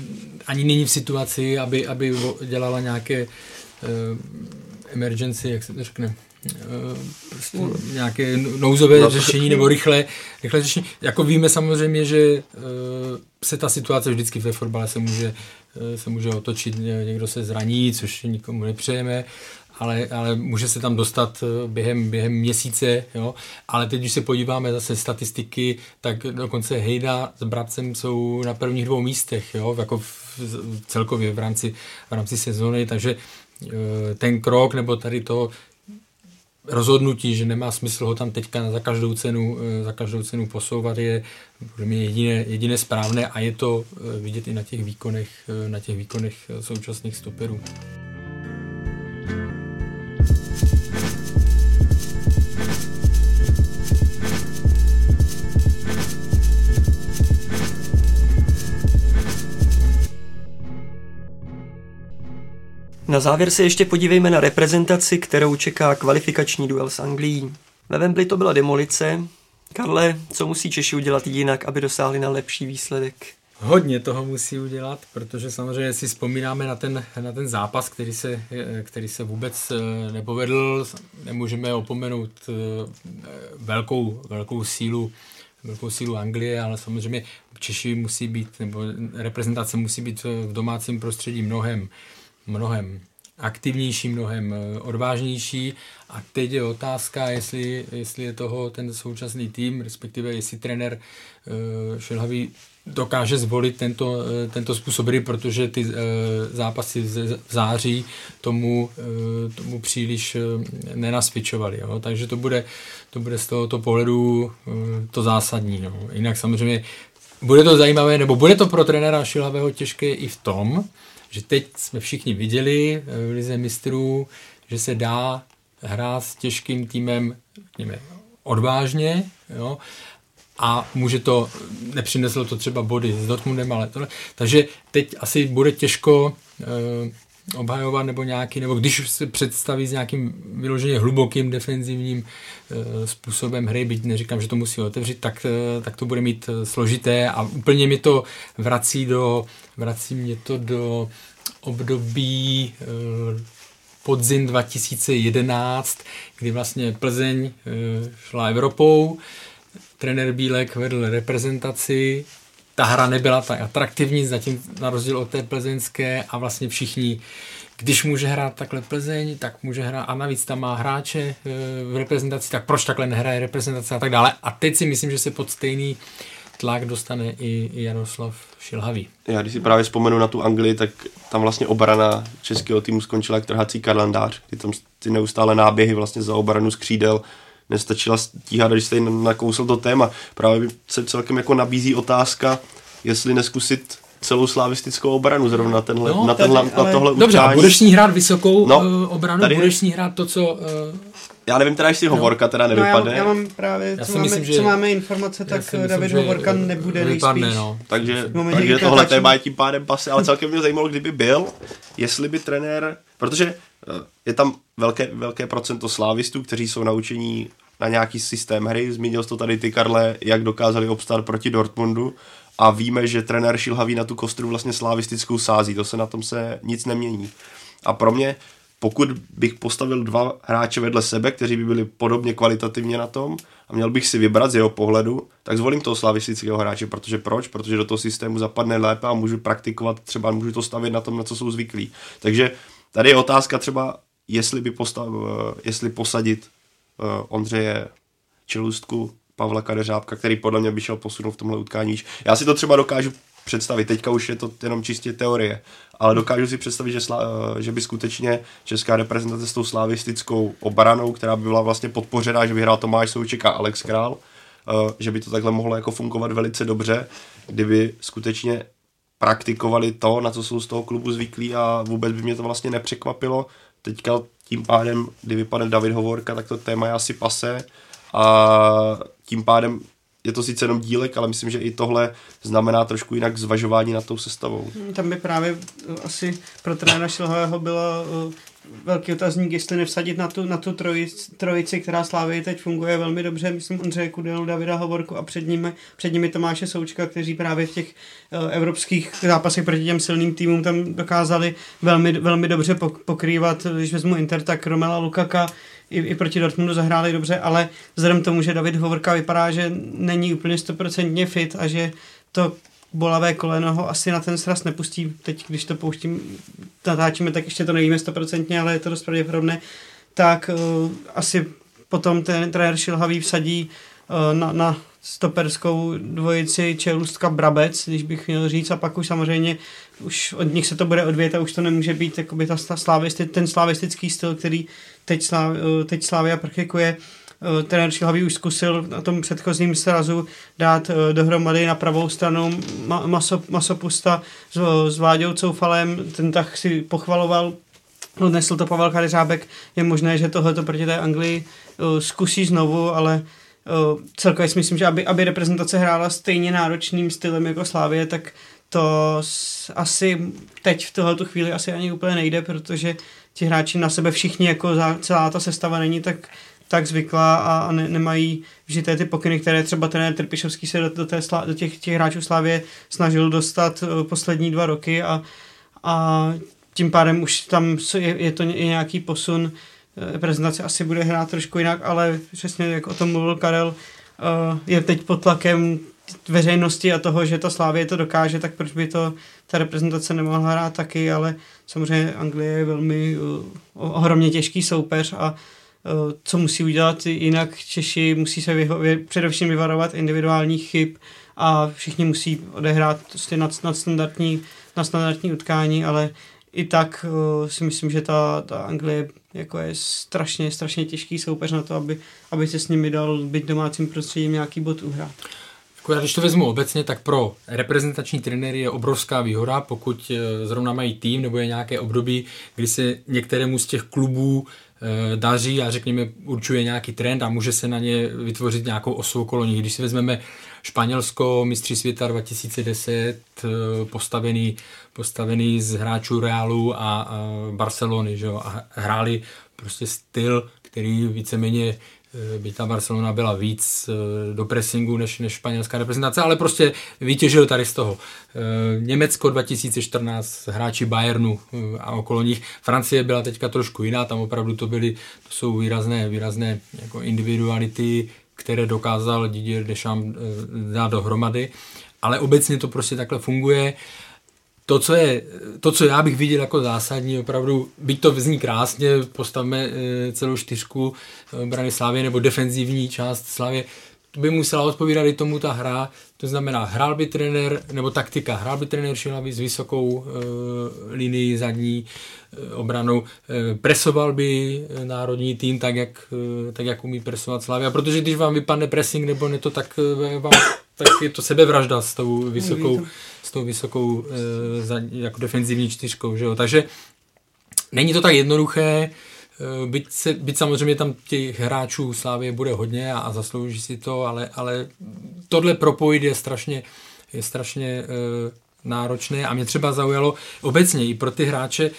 ani není v situaci, aby, aby dělala nějaké eh, emergency, jak se to řekne, prostě nějaké nouzové No. řešení nebo rychlé, rychlé řešení. Jako víme samozřejmě, že se ta situace vždycky ve fotbale se může, se může otočit, ně- někdo se zraní, což nikomu nepřejeme, ale, ale může se tam dostat eh, během, během měsíce, jo? ale teď, když se podíváme zase statistiky, tak dokonce Hejda s Brabcem jsou na prvních dvou místech, jo? jako v, celkově v rámci, v rámci sezóny, takže eh, ten krok nebo tady to rozhodnutí, že nemá smysl ho tam teďka za každou cenu, eh, za každou cenu posouvat, je podle mě jediné, jediné správné a je to eh, vidět i na těch výkonech, eh, na těch výkonech současných stoperů. Na závěr se ještě podívejme na reprezentaci, kterou čeká kvalifikační duel s Anglií. Ve Wembley to byla demolice. Karle, co musí Češi udělat jinak, aby dosáhli na lepší výsledek? Hodně toho musí udělat, protože samozřejmě si vzpomínáme na ten, na ten zápas, který se, který se vůbec eh, nepovedl. Nemůžeme opomenout eh, velkou, velkou sílu velkou sílu Anglie, ale samozřejmě Češi musí být, nebo reprezentace musí být v domácím prostředí mnohem, mnohem aktivnější, mnohem eh, odvážnější a teď je otázka, jestli, jestli je toho ten současný tým, respektive jestli trenér uh, dokáže zvolit tento, eh, tento způsob hry, protože ty zápasy v září tomu, tomu příliš nenasvičovali. Jo? Takže to bude, to bude z tohoto pohledu to zásadní. Jo? Jinak samozřejmě bude to zajímavé, nebo bude to pro trenéra Šilhavého těžké i v tom, že teď jsme všichni viděli v Lize mistrů, že se dá hrát s těžkým týmem řekněme, odvážně, jo, a může to, nepřineslo to třeba body s Dortmundem, ale tohle. Takže teď asi bude těžko eh, obhajovat nebo nějaký, nebo když se představí s nějakým vyloženě hlubokým defenzivním eh, způsobem hry, byť neříkám, že to musí otevřít, tak, eh, tak to bude mít eh, složité a úplně mi to vrací do, vrací mě to do období eh, podzim 2011, kdy vlastně Plzeň šla Evropou, trenér Bílek vedl reprezentaci, ta hra nebyla tak atraktivní, zatím na rozdíl od té plzeňské a vlastně všichni, když může hrát takhle Plzeň, tak může hrát a navíc tam má hráče eh, v reprezentaci, tak proč takhle nehraje reprezentace a tak dále. A teď si myslím, že se pod stejný tlak dostane i Jaroslav Šilhavý. Já když si právě vzpomenu na tu Anglii, tak tam vlastně obrana českého týmu skončila jak trhací kalendář, kdy tam ty neustále náběhy vlastně za obranu skřídel nestačila stíhat, když jste nakousl to téma. Právě se celkem jako nabízí otázka, jestli neskusit celou slavistickou obranu zrovna na, tenhle, No, na, tady, tenhle, na tohle Dobře, a utkání. budeš s ní hrát vysokou No, no, obranu, tady budeš s ní hrát to, co... Uh, Já nevím teda, jestli Hovorka teda No, nevypadne. já, já mám právě, Já co, si máme, myslím, že- co máme informace, já tak myslím, David že Hovorka nebude vypadne, nejspíš. no. Takže, takže tohle téma je tím pádem pasy, ale celkem mě zajímalo, kdyby byl, jestli by trenér, protože eh, je tam velké, velké procento slávistů, kteří jsou naučení na nějaký systém hry, zmínil jsi to tady ty, Karle, jak dokázali obstát proti Dortmundu a víme, že trenér Šilhavý na tu kostru vlastně slavistickou sází, to se na tom se nic nemění. A pro mě, pokud bych postavil dva hráče vedle sebe, kteří by byli podobně kvalitativně na tom a měl bych si vybrat z jeho pohledu, tak zvolím toho slavistického hráče, protože proč? Protože do toho systému zapadne lépe a můžu praktikovat, třeba můžu to stavit na tom, na co jsou zvyklí. Takže tady je otázka třeba, jestli by postav, eh, jestli posadit uh, Ondřeje Čelustku, Pavla Kadeřábka, který podle mě by šel posunout v tomhle utkání. Já si to třeba dokážu představit. Teďka už je to jenom čistě teorie, ale dokážu si představit, že, slá, že by skutečně česká reprezentace s tou slavistickou obranou, která by byla vlastně podpořená, že vyhrál Tomáš Souček a Alex Král, eh, že by to takhle mohlo jako fungovat velice dobře, kdyby skutečně praktikovali to, na co jsou z toho klubu zvyklí a vůbec by mě to vlastně nepřekvapilo. Teďka tím pádem, kdy vypadne David Hovorka, tak to téma je asi pase a tím pádem je to sice jenom dílek, ale myslím, že i tohle znamená trošku jinak zvažování nad tou sestavou. Tam by právě asi pro trenéra Šilhového bylo velký otazník, jestli nevsadit na tu, na tu trojici, trojici, která Slávě teď funguje velmi dobře, myslím Ondřeje Kudelu, Davida Hovorku a před nimi, před nimi Tomáše Součka, kteří právě v těch uh, evropských zápasech proti těm silným týmům tam dokázali velmi, velmi dobře pokrývat, když vezmu Inter, tak Romela Lukaka i, i proti Dortmundu zahráli dobře, ale vzhledem tomu, že David Hovorka vypadá, že není úplně stoprocentně fit a že to bolavé koleno ho asi na ten sraz nepustí. Teď, když to pouštím, natáčíme, tak ještě to nevíme stoprocentně, ale je to dost pravděpodobné. Tak uh, asi potom ten trenér Šilhavý vsadí uh, na, na stoperskou dvojici Čelustka Brabec, když bych měl říct, a pak už samozřejmě už od nich se to bude odvět a už to nemůže být jakoby ta, slavisti, ten slavistický styl, který teď, Slav, uh, teď Slavia praktikuje. Eh, trenér Šilhavý už zkusil na tom předchozím srazu dát eh, dohromady na pravou stranu maso, masopusta s, s Vláďou Coufalem, ten tak si pochvaloval, odnesl to Pavel Kadeřábek, je možné, že tohle proti té Anglii zkusí znovu, ale celkově si myslím, že aby, aby reprezentace hrála stejně náročným stylem jako Slávě, tak to asi teď v tuhle chvíli asi ani úplně nejde, protože ti hráči na sebe všichni, jako za, celá ta sestava není tak tak zvyklá a, a ne, nemají vžité ty pokyny, které třeba ten Trpišovský se do, do, té, do těch, těch hráčů Slávě snažil dostat uh, poslední dva roky a, a tím pádem už tam je, je to nějaký posun. Eh, prezentace asi bude hrát trošku jinak, ale přesně jak o tom mluvil Karel, uh, je teď pod tlakem veřejnosti a toho, že to Slávě to dokáže, tak proč by to ta reprezentace nemohla hrát taky, ale samozřejmě Anglie je velmi uh, ohromně těžký soupeř a Eh, co musí udělat, jinak Češi musí se vyho- především vyvarovat individuálních chyb a všichni musí odehrát prostě nad, nad, standardní, nad standardní utkání, ale i tak uh, si myslím, že ta, ta Anglie jako je strašně, strašně těžký soupeř na to, aby, aby se s nimi dal být domácím prostředím nějaký bod uhrát. Já když to vezmu obecně, tak pro reprezentační trenéry je obrovská výhoda, pokud eh, zrovna mají tým nebo je nějaké období, kdy se některému z těch klubů Eh, daří a řekněme určuje nějaký trend a může se na ně vytvořit nějakou osu okolo nich. Když si vezmeme Španělsko, mistři světa 2010, eh, postavený, postavený z hráčů Realu a, a Barcelony, že jo? a hráli prostě styl, který víceméně by ta Barcelona byla víc eh, do pressingu než, než španělská reprezentace, ale prostě vytěžil tady z toho. Eh, Německo 2014, hráči Bayernu a okolo nich. Francie byla teďka trošku jiná, tam opravdu to byly, to jsou výrazné, výrazné jako individuality, které dokázal Didier Deschamps dát dohromady, ale obecně to prostě takhle funguje to, co je, to, co já bych viděl jako zásadní, opravdu, byť to zní krásně, postavme eh, celou čtyřku eh, brany Slávě nebo defenzivní část Slávě, to by musela odpovídat i tomu ta hra, to znamená, hrál by trenér, nebo taktika, hrál by trenér Šilavý s vysokou e, linii zadní e, obranou, e, presoval by národní tým tak, jak, e, tak, jak umí presovat Slavia, protože když vám vypadne pressing nebo ne to, tak, e, vám, tak je to sebevražda s tou vysokou s tou vysokou e, za, jako defenzivní čtyřkou. Že jo? Takže není to tak jednoduché, e, byť, se, byť samozřejmě tam těch hráčů Slávě bude hodně a, a zaslouží si to, ale, ale tohle propojit je strašně, je strašně e, náročné a mě třeba zaujalo obecně i pro ty hráče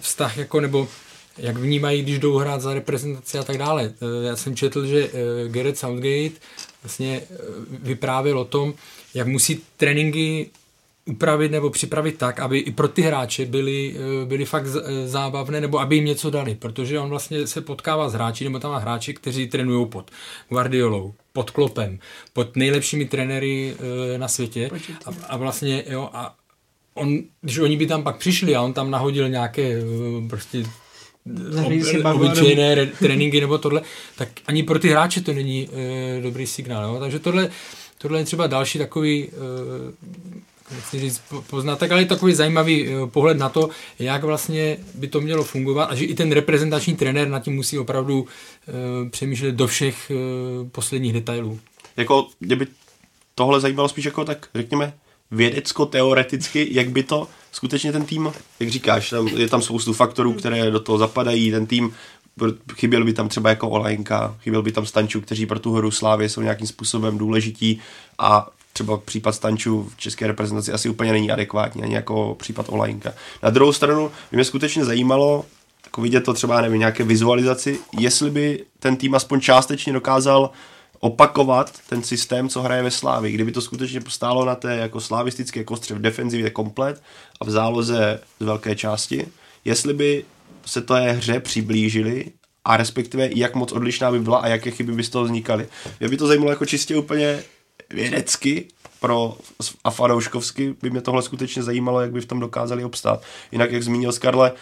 vztah jako nebo jak vnímají, když jdou hrát za reprezentaci a tak dále. Já jsem četl, že Gareth Southgate vlastně vyprávěl o tom, jak musí tréninky upravit nebo připravit tak, aby i pro ty hráče byly, eh, byly fakt eh, zábavné, nebo aby jim něco dali, protože on vlastně se potkává s hráči, nebo tam má hráči, kteří trénují pod Guardiolou, pod Klopem, pod nejlepšími trenéry eh, na světě a, a vlastně, jo, a on, když oni by tam pak přišli a on tam nahodil nějaké prostě ob, obyčejné tréninky nebo tohle, tak ani pro ty hráče to není e, dobrý signál. Jo? Takže tohle, tohle je třeba další takový e, nechci říct poznatek, ale je takový zajímavý eh, pohled na to, jak vlastně by to mělo fungovat a že i ten reprezentační trenér na tím musí opravdu uh, přemýšlet do všech uh, posledních detailů. Jako, kdyby tohle zajímalo spíš jako tak, řekněme, vědecko-teoreticky, jak by to skutečně ten tým, jak říkáš, tam, je tam spoustu faktorů, které do toho zapadají, ten tým chyběl by tam třeba jako Olajnka, chyběl by tam Stanču, kteří pro tu hru Slávy jsou nějakým způsobem důležití a třeba případ Stanču v české reprezentaci asi úplně není adekvátní, ani jako případ Olajnka. Na druhou stranu by mě skutečně zajímalo, jako vidět to třeba, nevím, nějaké vizualizaci, jestli by ten tým aspoň částečně dokázal opakovat ten systém, co hraje ve Slávi. Kdyby to skutečně postálo na té jako slavistické kostře v defenzivě komplet a v záloze z velké části, jestli by se té hře přiblížili a respektive jak moc odlišná by byla a jaké chyby by z toho vznikaly. Mě by to zajímalo jako čistě úplně vědecky pro a fanouškovsky by mě tohle skutečně zajímalo, jak by v tom dokázali obstát. Jinak, jak zmínil Skarle,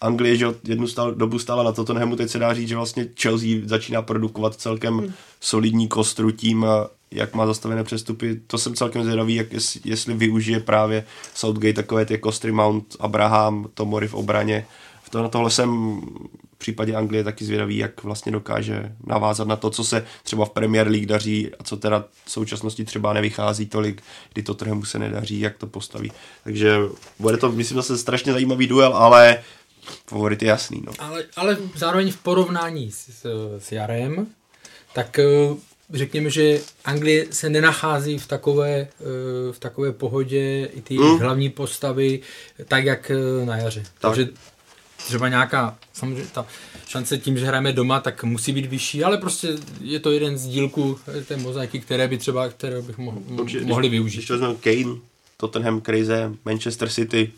Anglie, že jednu stál, dobu stála na Tottenhamu, teď se dá říct, že vlastně Chelsea začíná produkovat celkem hmm. solidní kostru tím, jak má zastavené přestupy. To jsem celkem zvědavý, jak jestli, jestli využije právě Southgate takové ty kostry Mount, Abraham, Tomory v obraně. V to, na tohle jsem případě Anglie taky zvědavý, jak vlastně dokáže navázat na to, co se třeba v Premier League daří a co teda v současnosti třeba nevychází tolik, kdy to trhem se nedaří, jak to postaví. Takže bude to, myslím, zase strašně zajímavý duel, ale favorit je jasný. No. Ale, ale zároveň v porovnání s, s, s Jarem, tak eh, řekněme, že Anglie se nenachází v takové, eh, v takové pohodě i ty mm. hlavní postavy, tak jak eh, na jaře. Tak. Takže třeba nějaká, samozřejmě ta šance tím, že hrajeme doma, tak musí být vyšší, ale prostě je to jeden z dílků té mozaiky, které by třeba, které bych mo- Určitě, mohli využít. Když to Kane, Tottenham Crazy, Manchester City.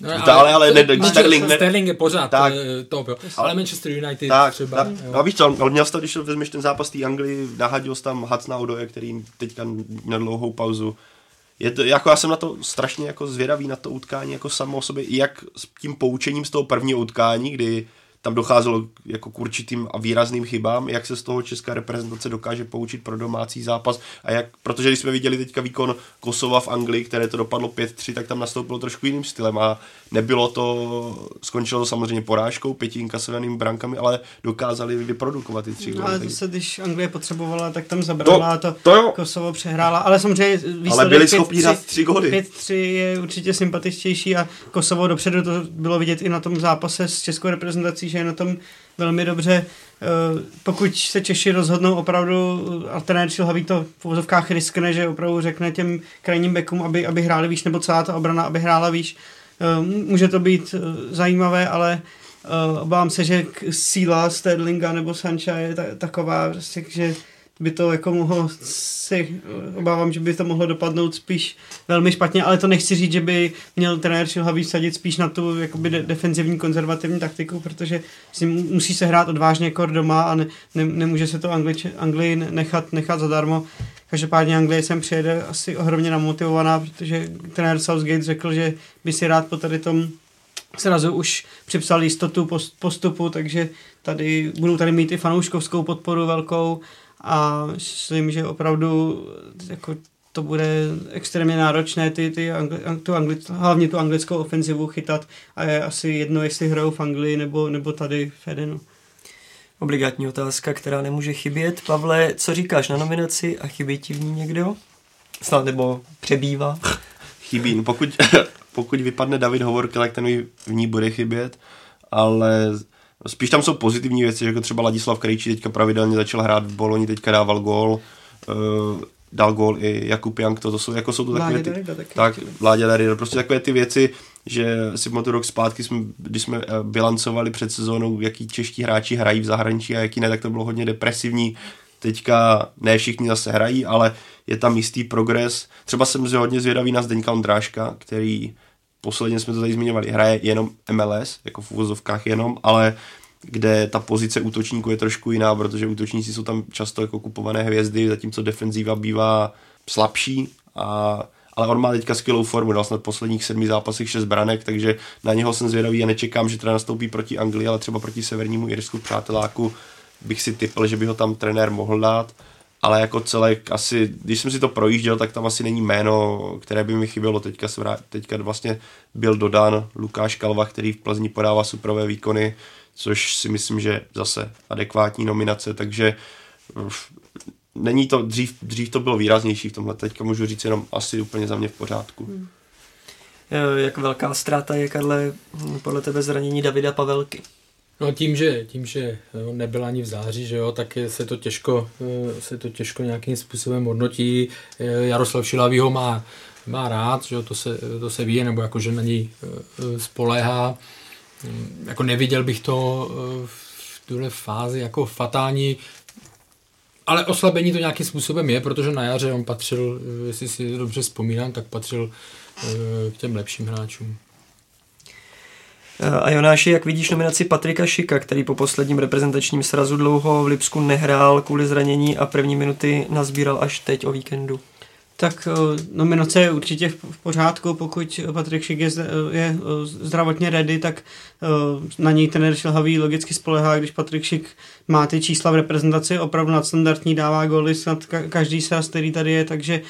No, no, ale, ale, ale ne, ne, Sterling, ne, Sterling je pořád tak, eh, to, jo. ale Manchester United tak, třeba. Tak, no, víš co, ale měl jsi to, když vezmeš ten zápas té Anglii, nahadil jsi tam Hacna Odoje, který teďka na dlouhou pauzu. Je to, jako já jsem na to strašně jako zvědavý na to utkání jako samo o sobě, jak s tím poučením z toho prvního utkání, kdy tam docházelo jako k určitým a výrazným chybám, jak se z toho česká reprezentace dokáže poučit pro domácí zápas a jak, protože když jsme viděli teďka výkon Kosova v Anglii, které to dopadlo 5-3, tak tam nastoupilo trošku jiným stylem a nebylo to, skončilo to samozřejmě porážkou, pěti inkasovanými brankami, ale dokázali vyprodukovat ty tři no, Ale zase, když Anglie potřebovala, tak tam zabrala to, to, to jo. Kosovo přehrála, ale samozřejmě výsledek ale byli schopni dát tři góly. 5-3 je určitě sympatičtější a Kosovo dopředu to bylo vidět i na tom zápase s českou reprezentací, že je na tom velmi dobře. Eh, pokud se Češi rozhodnou opravdu, a trenér Šilhavý to v uvozovkách riskne, že opravdu řekne těm krajním bekům, aby, aby hráli výš, nebo celá ta obrana, aby hrála výš, eh, může to být eh, zajímavé, ale obávám se, že síla Sterlinga nebo Sancha je taková, prostě, že by to jako mohlo si, obávám, že by to mohlo dopadnout spíš velmi špatně, ale to nechci říct, že by měl trenér Šilhavý sadit spíš na tu jakoby de- defenzivní konzervativní taktiku, protože si musí se hrát odvážně jako doma a ne, ne, nemůže se to Anglič, Anglii nechat, nechat zadarmo. Každopádně Anglie sem přijede asi ohromně namotivovaná, protože trenér Southgate řekl, že by si rád po tady tom srazu už připsal jistotu postupu, takže tady budou tady mít i fanouškovskou podporu velkou a myslím, že opravdu jako to bude extrémně náročné ty, ty angli, tu angli, hlavně tu anglickou ofenzivu chytat a je asi jedno, jestli hrajou v Anglii nebo, nebo tady v Edenu. Obligátní otázka, která nemůže chybět. Pavle, co říkáš na nominaci a chybí ti v ní někdo? Snad nebo přebývá? Chybí. No pokud, pokud vypadne David Hovorka, tak ten v ní bude chybět, ale Spíš tam jsou pozitivní věci, jako třeba Ladislav Krejčí teďka pravidelně začal hrát v Boloni, teďka dával gól, uh, dal gól i Jakub Jank, to, to jsou, jako jsou to takové ty, tak, Vládě Darida, prostě takové ty věci, že si pamatuju rok zpátky, jsme, když jsme eh, bilancovali před sezónou, jaký čeští hráči hrají v zahraničí a jaký ne, tak to bylo hodně depresivní. Teďka ne všichni zase hrají, ale je tam jistý progres. Třeba jsem hodně zvědavý na Zdeňka Ondráška, který posledně jsme to tady zmiňovali, hraje jenom MLS, jako v uvozovkách jenom, ale kde ta pozice útočníku je trošku jiná, protože útočníci jsou tam často jako kupované hvězdy, zatímco defenzíva bývá slabší, a, ale on má teďka skvělou formu, dal snad posledních sedmi zápasech šest branek, takže na něho jsem zvědavý a nečekám, že teda nastoupí proti Anglii, ale třeba proti severnímu Irsku přáteláku bych si typl, že by ho tam trenér mohl dát ale jako celek asi, když jsem si to projížděl, tak tam asi není jméno, které by mi chybělo. Teďka, se vrát, teďka vlastně byl dodán Lukáš Kalva, který v Plzni podává superové výkony, což si myslím, že zase adekvátní nominace, takže není to, dřív, dřív to bylo výraznější v tomhle, teďka můžu říct jenom asi úplně za mě v pořádku. Hmm. Jak velká ztráta je, Karle, podle tebe zranění Davida Pavelky? No tím, že, tím, že nebyl ani v září, že jo, tak se to těžko, eh, se to těžko nějakým způsobem hodnotí. Eh, Jaroslav Šilavý ho má, má rád, že jo, to se, to se ví, nebo jako, že na něj eh, spoléhá. Mm, jako neviděl bych to v tuhle fázi jako fatální, ale oslabení to nějakým způsobem je, protože na jaře on patřil, jestli si dobře vzpomínám, tak patřil k těm lepším hráčům. A Jonáši, jak vidíš nominaci Patrika Šika, který po posledním reprezentačním srazu dlouho v Lipsku nehrál kvůli zranění a první minuty nazbíral až teď o víkendu? Tak eh, nominace je určitě v pořádku, pokud Patrik Šik je, je eh, zdravotně ready, tak eh, na něj ten Šilhavý logicky spolehá, když Patrik Šik má ty čísla v reprezentaci opravdu nadstandardní, dává góly snad každý sraz, který tady je, takže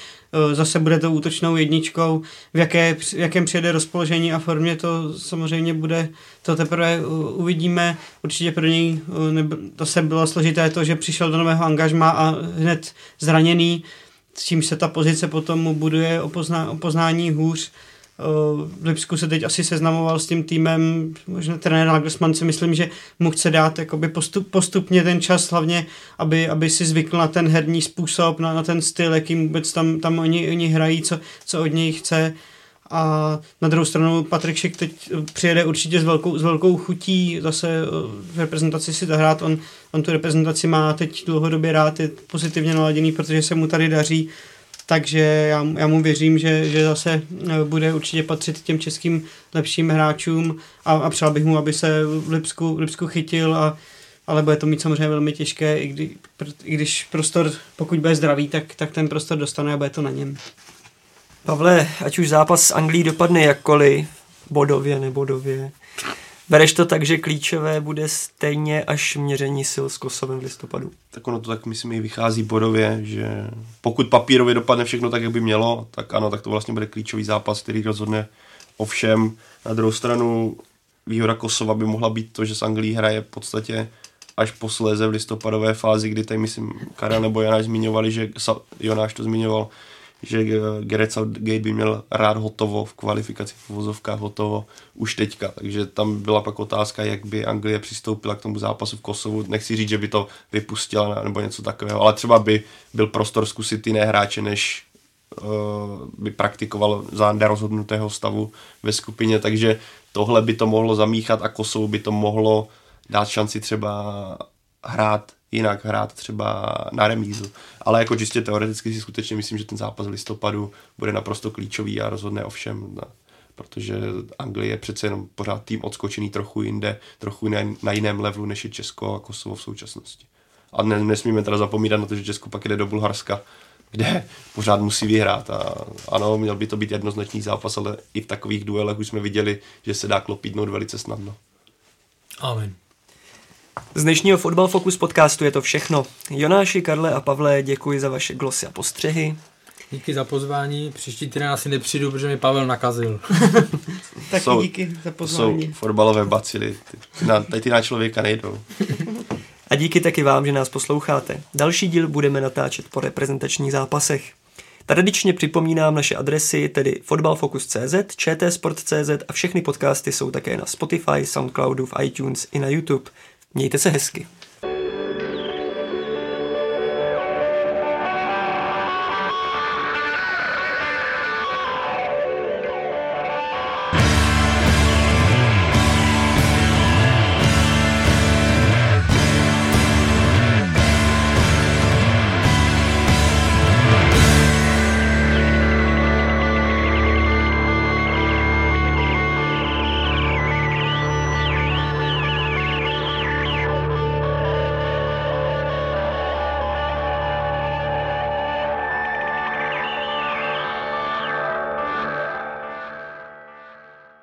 zase bude to útočnou jedničkou, v, jaké, v jakém přijede rozpoložení a formě to samozřejmě bude, to teprve uvidíme, určitě pro něj to se bylo složité to, že přišel do nového angažma a hned zraněný, čím se ta pozice potom buduje o, pozná, o poznání hůř. V Lipsku se teď asi seznamoval s tím týmem, možná trenér Nagelsmann si myslím, že mu chce dát jakoby postup, postupně ten čas, hlavně, aby, aby si zvykl na ten herní způsob, na, na ten styl, jakým vůbec tam, tam oni, oni hrají, co, co od něj chce. A na druhou stranu Patrik Šik teď přijede určitě s velkou, s velkou chutí zase eh, v reprezentaci si zahrát. On, on tu reprezentaci má teď dlouhodobě rád, je pozitivně naladěný, protože se mu tady daří. Takže já, já mu věřím, že, že zase eh, bude určitě patřit těm českým lepším hráčům a, a přál bych mu, aby se v Lipsku, v Lipsku chytil, a, ale bude to mít samozřejmě velmi těžké, i, kdy, i když prostor, pokud bude zdravý, tak, tak ten prostor dostane a bude to na něm. Pavle, ať už zápas s Anglií dopadne jakkoliv, bodově, nebodově, bereš to tak, že klíčové bude stejně až měření sil s Kosovem v listopadu? Tak ono to tak myslím i vychází bodově, že pokud papírově dopadne všechno tak, jak by mělo, tak ano, tak to vlastně bude klíčový zápas, který rozhodne o všem. Na druhou stranu výhoda Kosova by mohla být to, že s Anglií hraje v podstatě až posléze v listopadové fázi, kdy tady myslím Karel nebo Janáš zmiňovali, že Jonáš to zmiňoval, že Gareth Southgate by měl rád hotovo v kvalifikaci v vozovkách hotovo už teďka, takže tam byla pak otázka, jak by Anglie přistoupila k tomu zápasu v Kosovu. Nechci říct, že by to vypustila nebo něco takového, ale třeba by byl prostor zkusit jiné hráče, než uh, by praktikoval za nerozhodnutého stavu ve skupině, takže tohle by to mohlo zamíchat a Kosovu by to mohlo dát šanci třeba hrát jinak hrát třeba na remízu. Ale jako čistě teoreticky si skutečně myslím, že ten zápas v listopadu bude naprosto klíčový a rozhodne o všem. No. Protože Anglie je přece jenom pořád tým odskočený trochu jinde, trochu na, na jiném levelu než je Česko a Kosovo v současnosti. A ne, nesmíme teda zapomínat na to, že Česko pak jde do Bulharska, kde pořád musí vyhrát. A ano, měl by to být jednoznačný zápas, ale i v takových duelech už jsme viděli, že se dá klopítnout velice snadno. Amen. Z dnešního Football Focus podcastu je to všechno. Jonáši, Karle a Pavle, děkuji za vaše glosy a postřehy. Díky za pozvání. Příští týden asi nepřijdu, protože mi Pavel nakazil. tak jsou, díky za pozvání. jsou fotbalové bacily. Ty, na, tady ty na člověka nejdou. A díky taky vám, že nás posloucháte. Další díl budeme natáčet po reprezentačních zápasech. Tradičně připomínám naše adresy, tedy fotbalfocus.cz, čtsport.cz a všechny podcasty jsou také na Spotify, Soundcloudu, v iTunes i na YouTube. Mějte se hezky.